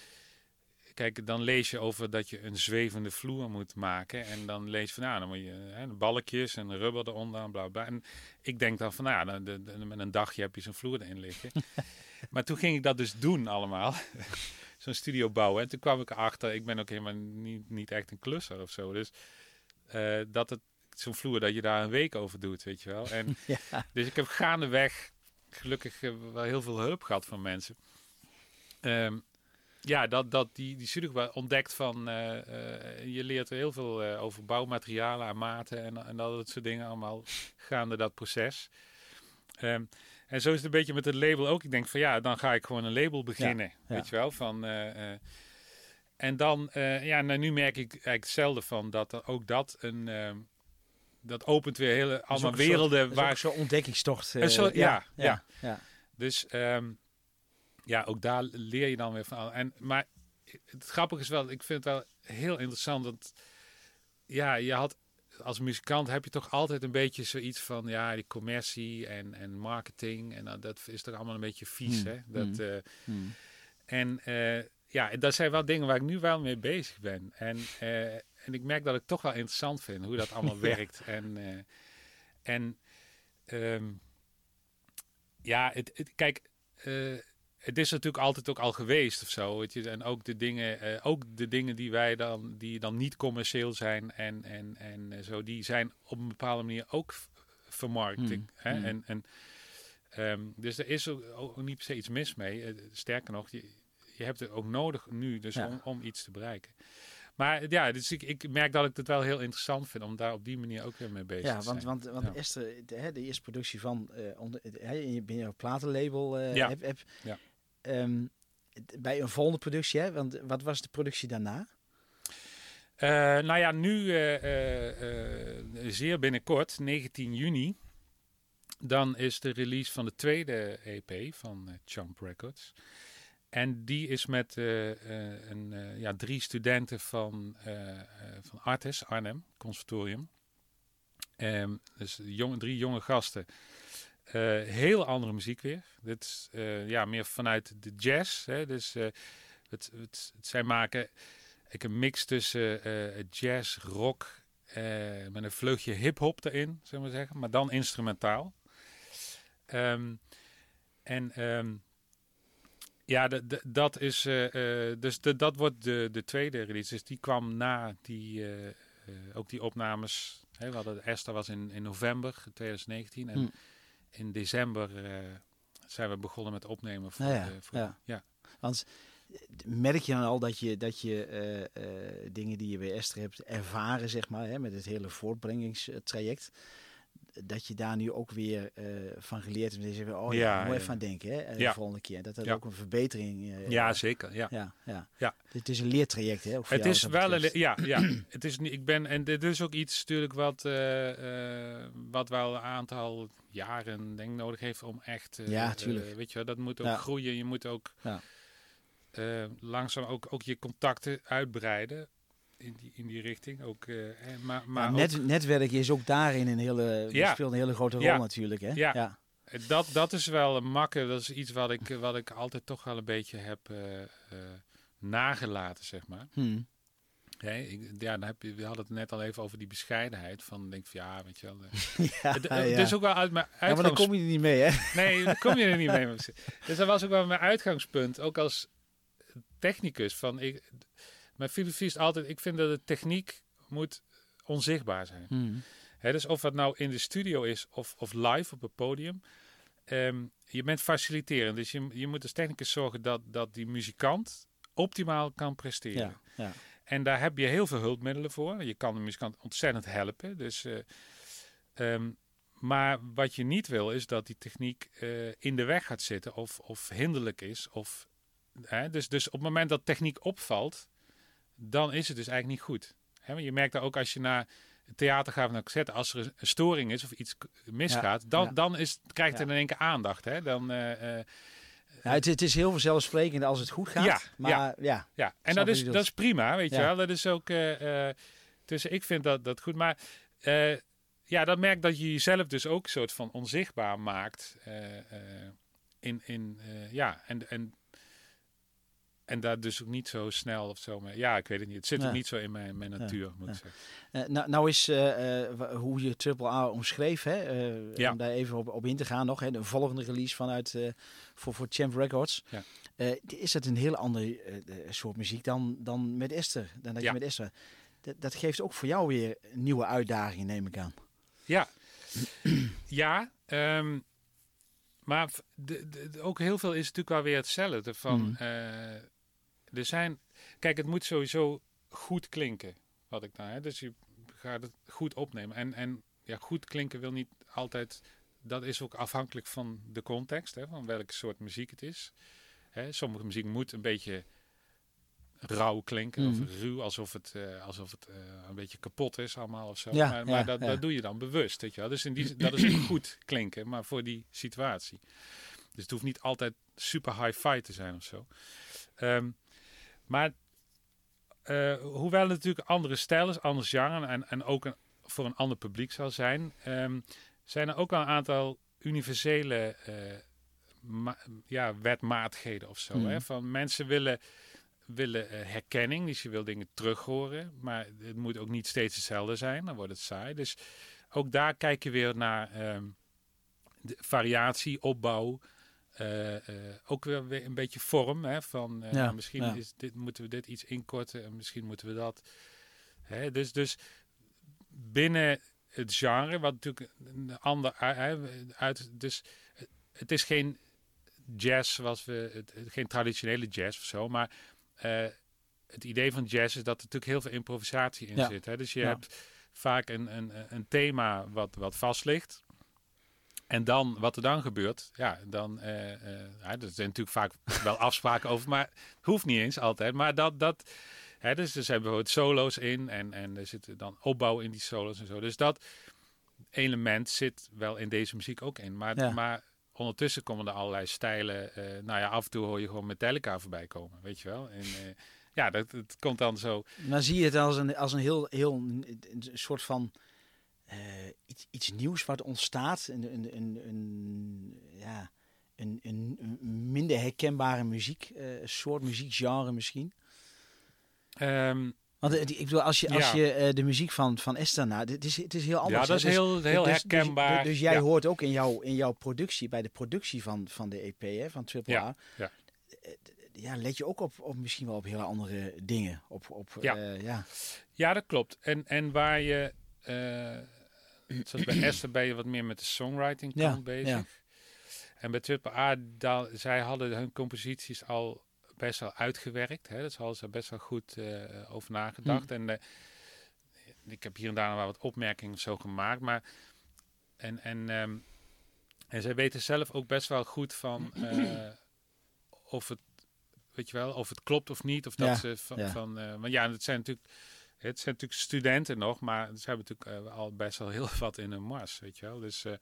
kijk, dan lees je over dat je een zwevende vloer moet maken. En dan lees je van, nou, dan moet je hè, balkjes en rubber eronder, bla bla. En ik denk dan van, nou, dan, de, de, met een dagje heb je zo'n vloer erin liggen. maar toen ging ik dat dus doen allemaal. zo'n studio bouwen. En toen kwam ik erachter, ik ben ook helemaal niet, niet echt een klusser of zo. Dus uh, dat het zo'n vloer dat je daar een week over doet, weet je wel. En ja. dus ik heb gaandeweg gelukkig uh, wel heel veel hulp gehad van mensen. Um, ja, dat, dat die, die studio ontdekt van, uh, je leert er heel veel over bouwmaterialen en maten en, en dat soort dingen allemaal gaande dat proces. Um, En zo is het een beetje met het label ook. Ik denk van ja, dan ga ik gewoon een label beginnen. Weet je wel? Van, en dan, ja, nou, nu merk ik eigenlijk hetzelfde van dat ook dat een. Dat opent weer hele allemaal werelden soort, waar. Zo'n ontdekkingstocht. Zo, ja, ja, ja, ja, Dus um, ja, ook daar leer je dan weer van. En, maar het grappige is wel, ik vind het wel heel interessant. Dat ja, je had als muzikant heb je toch altijd een beetje zoiets van ja, die commercie en, en marketing. En uh, dat is toch allemaal een beetje vies. Hmm. Hè? Dat, hmm. Uh, hmm. En uh, ja, dat zijn wel dingen waar ik nu wel mee bezig ben. En, uh, en ik merk dat ik toch wel interessant vind hoe dat allemaal werkt. En, en um, ja, het, het kijk het is natuurlijk altijd ook al geweest of zo. Weet je? En ook de dingen, uh, ook de dingen die wij dan, die dan niet commercieel zijn en, en, en zo, die zijn op een bepaalde manier ook vermarkting. Hmm. Hè? Hmm. En, en, um, dus er is ook, ook, niet per se iets mis mee. Sterker nog, je, je hebt het ook nodig nu dus ja. om, om iets te bereiken. Maar ja, dus ik, ik merk dat ik het wel heel interessant vind om daar op die manier ook weer mee bezig ja, te zijn. Want, want ja. De, de, eerste productie van uh, onder, je bent een platenlabel. Uh, ja. Heb, heb, ja. Um, bij een volgende productie, hè? Want wat was de productie daarna? Uh, nou ja, nu zeer binnenkort, 19 juni, dan is de release van de tweede EP van Champ Records. En die is met een, ja, drie studenten van, van Artes, Arnhem, Conservatorium. Um, dus drie jonge gasten heel andere muziek weer. Dit is ja, meer vanuit de jazz. Hè? Dus het, het, het, zij maken ik een mix tussen jazz, rock met een vleugje hip-hop erin, zullen we zeggen, maar dan instrumentaal. Um, en um, ja, dat is dus de, dat wordt de, de tweede release. Dus die kwam na die, ook die opnames. Hè? We hadden Esther was in, in november 2019 en hm in december zijn we begonnen met opnemen. Voor, ja, voor, ja. ja. Want merk je dan al dat je, dat je dingen die je bij Esther hebt ervaren, zeg maar, hè, met het hele voortbrengingstraject dat je daar nu ook weer uh, van geleerd hebt. Je oh ja, moet even aan denken, hè, de volgende keer. Dat dat ook een verbetering uh, Ja, zeker. Ja. Ja, ja. ja. Het is een leertraject, hè? Het is wel een ja, ja. het is niet, ik ben, en dit is ook iets natuurlijk wat, uh, wat wel een aantal jaren denk nodig heeft om echt, ja, tuurlijk. weet je wel, dat moet ook groeien. Je moet ook ja. langzaam ook, ook je contacten uitbreiden in die, in die richting. Ook, uh, maar, maar net, ook... netwerk is ook daarin een hele, ja. speelt een hele grote rol ja. natuurlijk. Hè? Ja. ja. Dat, dat is wel een makke. Dat is iets wat ik, wat ik altijd toch wel een beetje heb uh, uh, nagelaten, zeg maar. Hmm. Hey, ik, ja, dan heb je, we hadden het net al even over die bescheidenheid. Van denk van ja, weet je wel. ja, het, het is ook wel uit mijn uitgangs... Ja, maar dan kom je er niet mee, hè? Nee, dan kom je er niet mee. dus dat was ook wel mijn uitgangspunt. Ook als technicus. Van ik, mijn filosofie is altijd, ik vind dat de techniek moet onzichtbaar zijn. Hmm. dus of het nou in de studio is of, of live op het podium. Um, je bent faciliterend, dus je, je moet als technicus zorgen dat, dat die muzikant optimaal kan presteren. Ja, ja. En daar heb je heel veel hulpmiddelen voor. Je kan de muzikant ontzettend helpen. Dus, uh, um, maar wat je niet wil is dat die techniek uh, in de weg gaat zitten of, of hinderlijk is. Of, hè, dus, dus op het moment dat techniek opvalt, dan is het dus eigenlijk niet goed. He, je merkt dat ook als je naar theater gaat naar cassette, als er een storing is of iets misgaat, dan, dan is, krijgt het in één keer aandacht. Hè? Dan, uh, uh, ja, het, het, is heel vanzelfsprekend als het goed gaat. Ja, maar ja, ja, ja. en dat is, dat is prima, weet je wel. Dat is ook. Uh, dus ik vind dat, dat goed. Maar ja, dat merkt dat je jezelf dus ook een soort van onzichtbaar maakt. in, in, ja, en, en en daar dus ook niet zo snel of zo mee. Ja, ik weet het niet. Het zit ook niet zo in mijn, mijn natuur, moet ik zeggen. Uh, nou, nou is uh, hoe je Triple A omschreef, hè, ja. om daar even op, op in te gaan nog. Hè, de volgende release vanuit voor, voor Champ Records. Ja. is dat een heel ander soort muziek dan, dan met Esther? Dan dat je met Esther. Dat, dat geeft ook voor jou weer nieuwe uitdagingen, neem ik aan. Ja, ja. Um, maar de, de, ook heel veel is natuurlijk wel weer hetzelfde. Van, mm er zijn, kijk, het moet sowieso goed klinken, wat ik daar. Hè? Dus je gaat het goed opnemen. En, en ja, goed klinken wil niet altijd dat is ook afhankelijk van de context, hè, van welke soort muziek het is. Hè, sommige muziek moet een beetje rauw klinken, of Mhm. ruw, alsof het, eh, alsof het eh, een beetje kapot is allemaal of zo. Ja, maar maar ja, dat, ja. dat doe je dan bewust, weet je wel. Dus in die, dat is goed klinken, maar voor die situatie. Dus het hoeft niet altijd super high-fi te zijn of zo. Ehm, maar eh, hoewel het natuurlijk andere stijl is, anders genre en, en ook een, voor een ander publiek zal zijn, ehm, zijn er ook wel een aantal universele ma- ja, wetmatigheden of zo. Hè? Van mensen willen, willen eh, herkenning, dus je wil dingen terug horen, maar het moet ook niet steeds hetzelfde zijn, dan wordt het saai. Dus ook daar kijk je weer naar ehm, de variatie, opbouw. Eh, eh, ook weer, weer een beetje vorm. Hè, van, eh, Ja, misschien ja. is dit, moeten we dit iets inkorten en misschien moeten we dat. Hè, dus, dus binnen het genre, wat natuurlijk een ander uit. Dus het is geen jazz zoals we. Het, geen traditionele jazz of zo, maar. het idee van jazz is dat er natuurlijk heel veel improvisatie in Ja. zit. Hè? Dus je hebt vaak een, een, een thema wat, wat vast ligt. En dan, wat er dan gebeurt, ja, dan, ja, er zijn natuurlijk vaak wel afspraken over, maar hoeft niet eens altijd. Maar dat, dat hè, dus er zijn bijvoorbeeld solo's in en, en er zit dan opbouw in die solo's en zo. Dus dat element zit wel in deze muziek ook in. Maar, Ja. maar ondertussen komen er allerlei stijlen. eh, nou ja, af en toe hoor je gewoon Metallica voorbij komen, weet je wel. En ja, dat, dat komt dan zo. Maar zie je het als een, als een heel, heel een soort van eh, iets, iets nieuws wat ontstaat? Een, een, een, een, ja, een, een, minder herkenbare muziek, eh, soort muziekgenre misschien? Ehm, Want eh, ik bedoel, als je, als Ja. je de muziek van, van Esther, nou, het is, het is heel anders. ja, dat hè? is Dus- heel, heel dus- dus- herkenbaar. Dus, jij Ja. hoort ook in jouw, in jouw productie, bij de productie van, van de EP, hè, van Triple Ja, A, ja. ja, let je ook op, op misschien wel op hele andere dingen. Op, op, Ja. ja. Ja, dat klopt. En, en waar je, zoals bij Esther ben je wat meer met de songwriting Ja, kant bezig. ja. En bij Triple A, zij hadden hun composities al best wel uitgewerkt. Hè? Dus hadden ze best wel goed eh, over nagedacht. En eh, ik heb hier en daar nog wel wat opmerkingen of zo gemaakt. Maar en, en, ehm, en zij weten zelf ook best wel goed van eh, of het, weet je wel, of het klopt of niet. Of dat Ja, ze van, ja. van want ja, het zijn natuurlijk, het zijn natuurlijk studenten nog, maar ze hebben natuurlijk eh, al best wel heel wat in hun mars, weet je wel. Dus eh,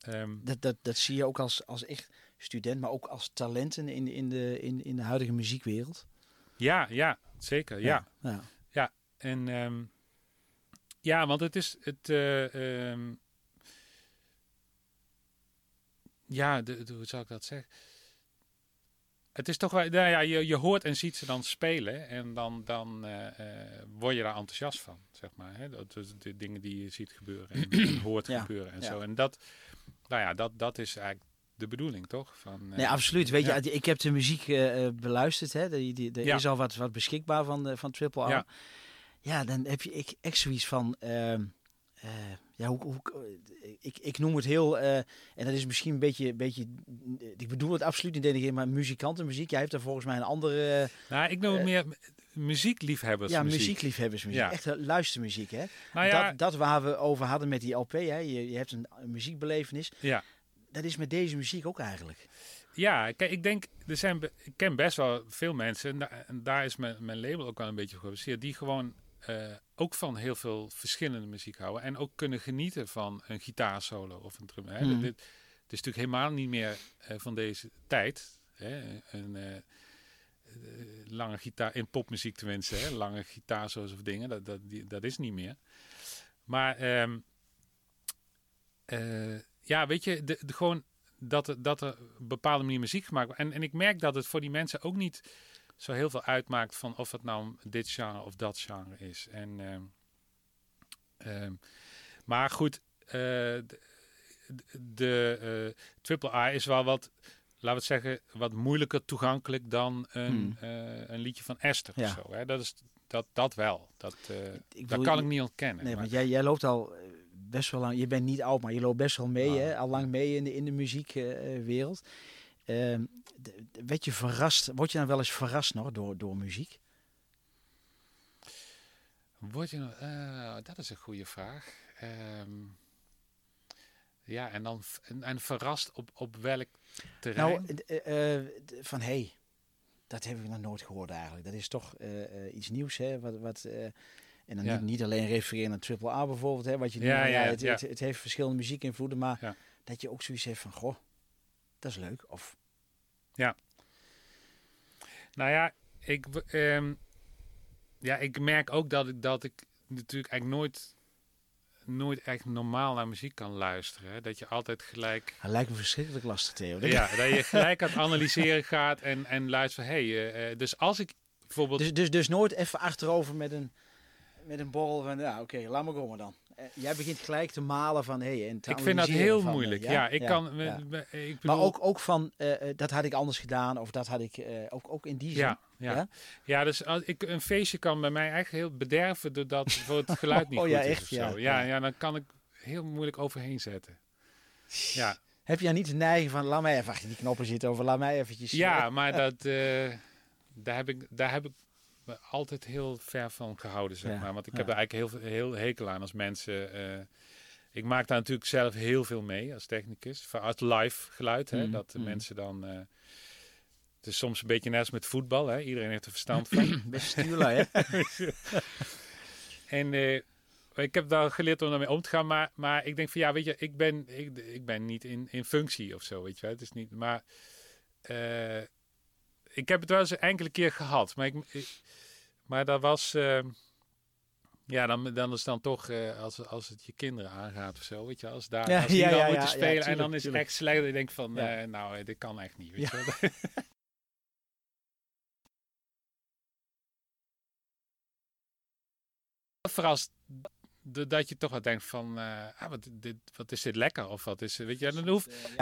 ehm, Dat, dat, dat zie je ook als, als echt student, maar ook als talenten in, in, de, in, in de huidige muziekwereld. ja, ja, zeker, ja. ja. En ehm, ja, want het is het. eh, ehm, ja, de, de- hoe zou ik dat zeggen? Het is toch wel. Nou ja, je, je hoort en ziet ze dan spelen. En dan, dan eh, eh, word je daar enthousiast van, zeg maar. Hè? Dat, dus de dingen die je ziet gebeuren en, en hoort Ja, gebeuren en ja. zo. En dat, nou ja, dat, dat is eigenlijk de bedoeling, toch? Van, eh, Nee, absoluut. Weet je, ik heb de muziek beluisterd. Hè. Die, die, er is al wat, wat beschikbaar van, eh, van Triple A. Ja. Ja. dan heb je ik, echt zoiets van... ehm, eh, ja, hoe, hoe, ik, ik noem het heel... eh, en dat is misschien een beetje... beetje ik bedoel het absoluut niet tegen maar muzikantenmuziek. Jij hebt daar volgens mij een andere... eh, nou, ik noem het eh, meer muziekliefhebbers. ja, muziek. muziekliefhebbersmuziek. Ja. Echt eh, luistermuziek, hè? Nou ja, dat, dat waar we over hadden met die LP, hè? Je, je hebt een, een muziekbelevenis. ja. Dat is met deze muziek ook eigenlijk. Ja, kijk, ik denk, er zijn, ik ken best wel veel mensen, en, da- en daar is mijn, mijn label ook wel een beetje gebaseerd, die gewoon eh, ook van heel veel verschillende muziek houden en ook kunnen genieten van een gitaarsolo of een drum. Hè. Hmm. Dit, het is natuurlijk helemaal niet meer eh, van deze tijd. Hè. Een eh, lange gitaar, in popmuziek tenminste, hè. lange gitaarsolos of dingen, dat, dat, die, dat is niet meer. Maar ehm, eh, ja, weet je, de, de, gewoon dat er, dat er een bepaalde manier muziek gemaakt wordt. En, en ik merk dat het voor die mensen ook niet zo heel veel uitmaakt van of het nou dit genre of dat genre is. En, ehm, ehm, maar goed, eh, de, de eh, Triple A is wel wat, laten we het zeggen, wat moeilijker toegankelijk dan een, Hmm. eh, een liedje van Esther Ja. of zo. Hè? Dat, is, dat, dat wel. Dat, Ik dat kan ik niet ontkennen. Nee, maar- want jij, jij loopt al best wel lang. Je bent niet oud, maar je loopt best wel mee, Ah, hè? Al lang mee in de, in de muziekwereld. D- werd je verrast? Word je dan wel eens verrast nog door, door muziek? Word je nog, eh, dat is een goede vraag. Ehm, ja, en dan en, en verrast op, op welk terrein. Nou, uh, van hé, hey, dat heb ik nog nooit gehoord eigenlijk. Dat is toch iets nieuws, hè? Wat, wat, en dan niet, niet, alleen refereren naar Triple A bijvoorbeeld, hè? Wat je ja, ja, het, het, het, heeft verschillende muziekinvloeden, maar dat je ook zoiets heeft van, goh, dat is leuk. Of... Ja. Nou ja, ik, um, ja, ik merk ook dat ik, dat ik natuurlijk eigenlijk nooit, nooit echt normaal naar muziek kan luisteren. Hè? Dat je altijd gelijk... Hij lijkt me verschrikkelijk lastig, Theo. Ja, dat je gelijk aan het analyseren gaat en, en luistert van... Hé, hey, uh, dus als ik bijvoorbeeld... Dus, dus, dus nooit even achterover met een, met een borrel van... Ja, oké, laat maar komen dan. Eh, jij begint gelijk te malen van hey, en Ik vind dat heel van, moeilijk. Ja, ja ik kan. Ik bedoel... Maar ook, ook van uh, dat had ik anders gedaan of dat had ik uh, ook, ook in die zin. Ja, ja. ja? dus als ik, een feestje kan bij mij eigenlijk heel bederven doordat voor het geluid niet oh, goed ja, echt, is. Ja, ja, ja, dan kan ik heel moeilijk overheen zetten. Ja. Heb je niet de neiging van laat mij even achter die knoppen zitten of laat mij eventjes. Ja, maar dat, daar, heb ik, daar heb ik altijd heel ver van gehouden, zeg maar. Want ik heb er eigenlijk heel, heel hekel aan als mensen... Uh, ik maak daar natuurlijk zelf heel veel mee als technicus. Als live geluid, hè. Mm, dat de mm. mensen dan... Uh, het is soms een beetje net als met voetbal, hè. Iedereen heeft er verstand van. Hè. en... Uh, ik heb daar geleerd om daarmee om te gaan, maar, maar ik denk van ja, weet je, ik ben, ik, ik ben niet in, in functie of zo, weet je wel. Het is niet, maar ik heb het wel eens een enkele keer gehad. Maar, ik, maar dat was. Uh, ja, dan, dan is dan toch uh, als, als het je kinderen aangaat of zo, weet je, als daar ja, als die ja, dan ja, moeten spelen en dan is het echt slecht. Ik denk van, uh, nou, dit kan echt niet, weet je. Verrast dat je toch wat denkt van, ah, wat, dit, wat is dit lekker of wat is, weet je, dan hoeft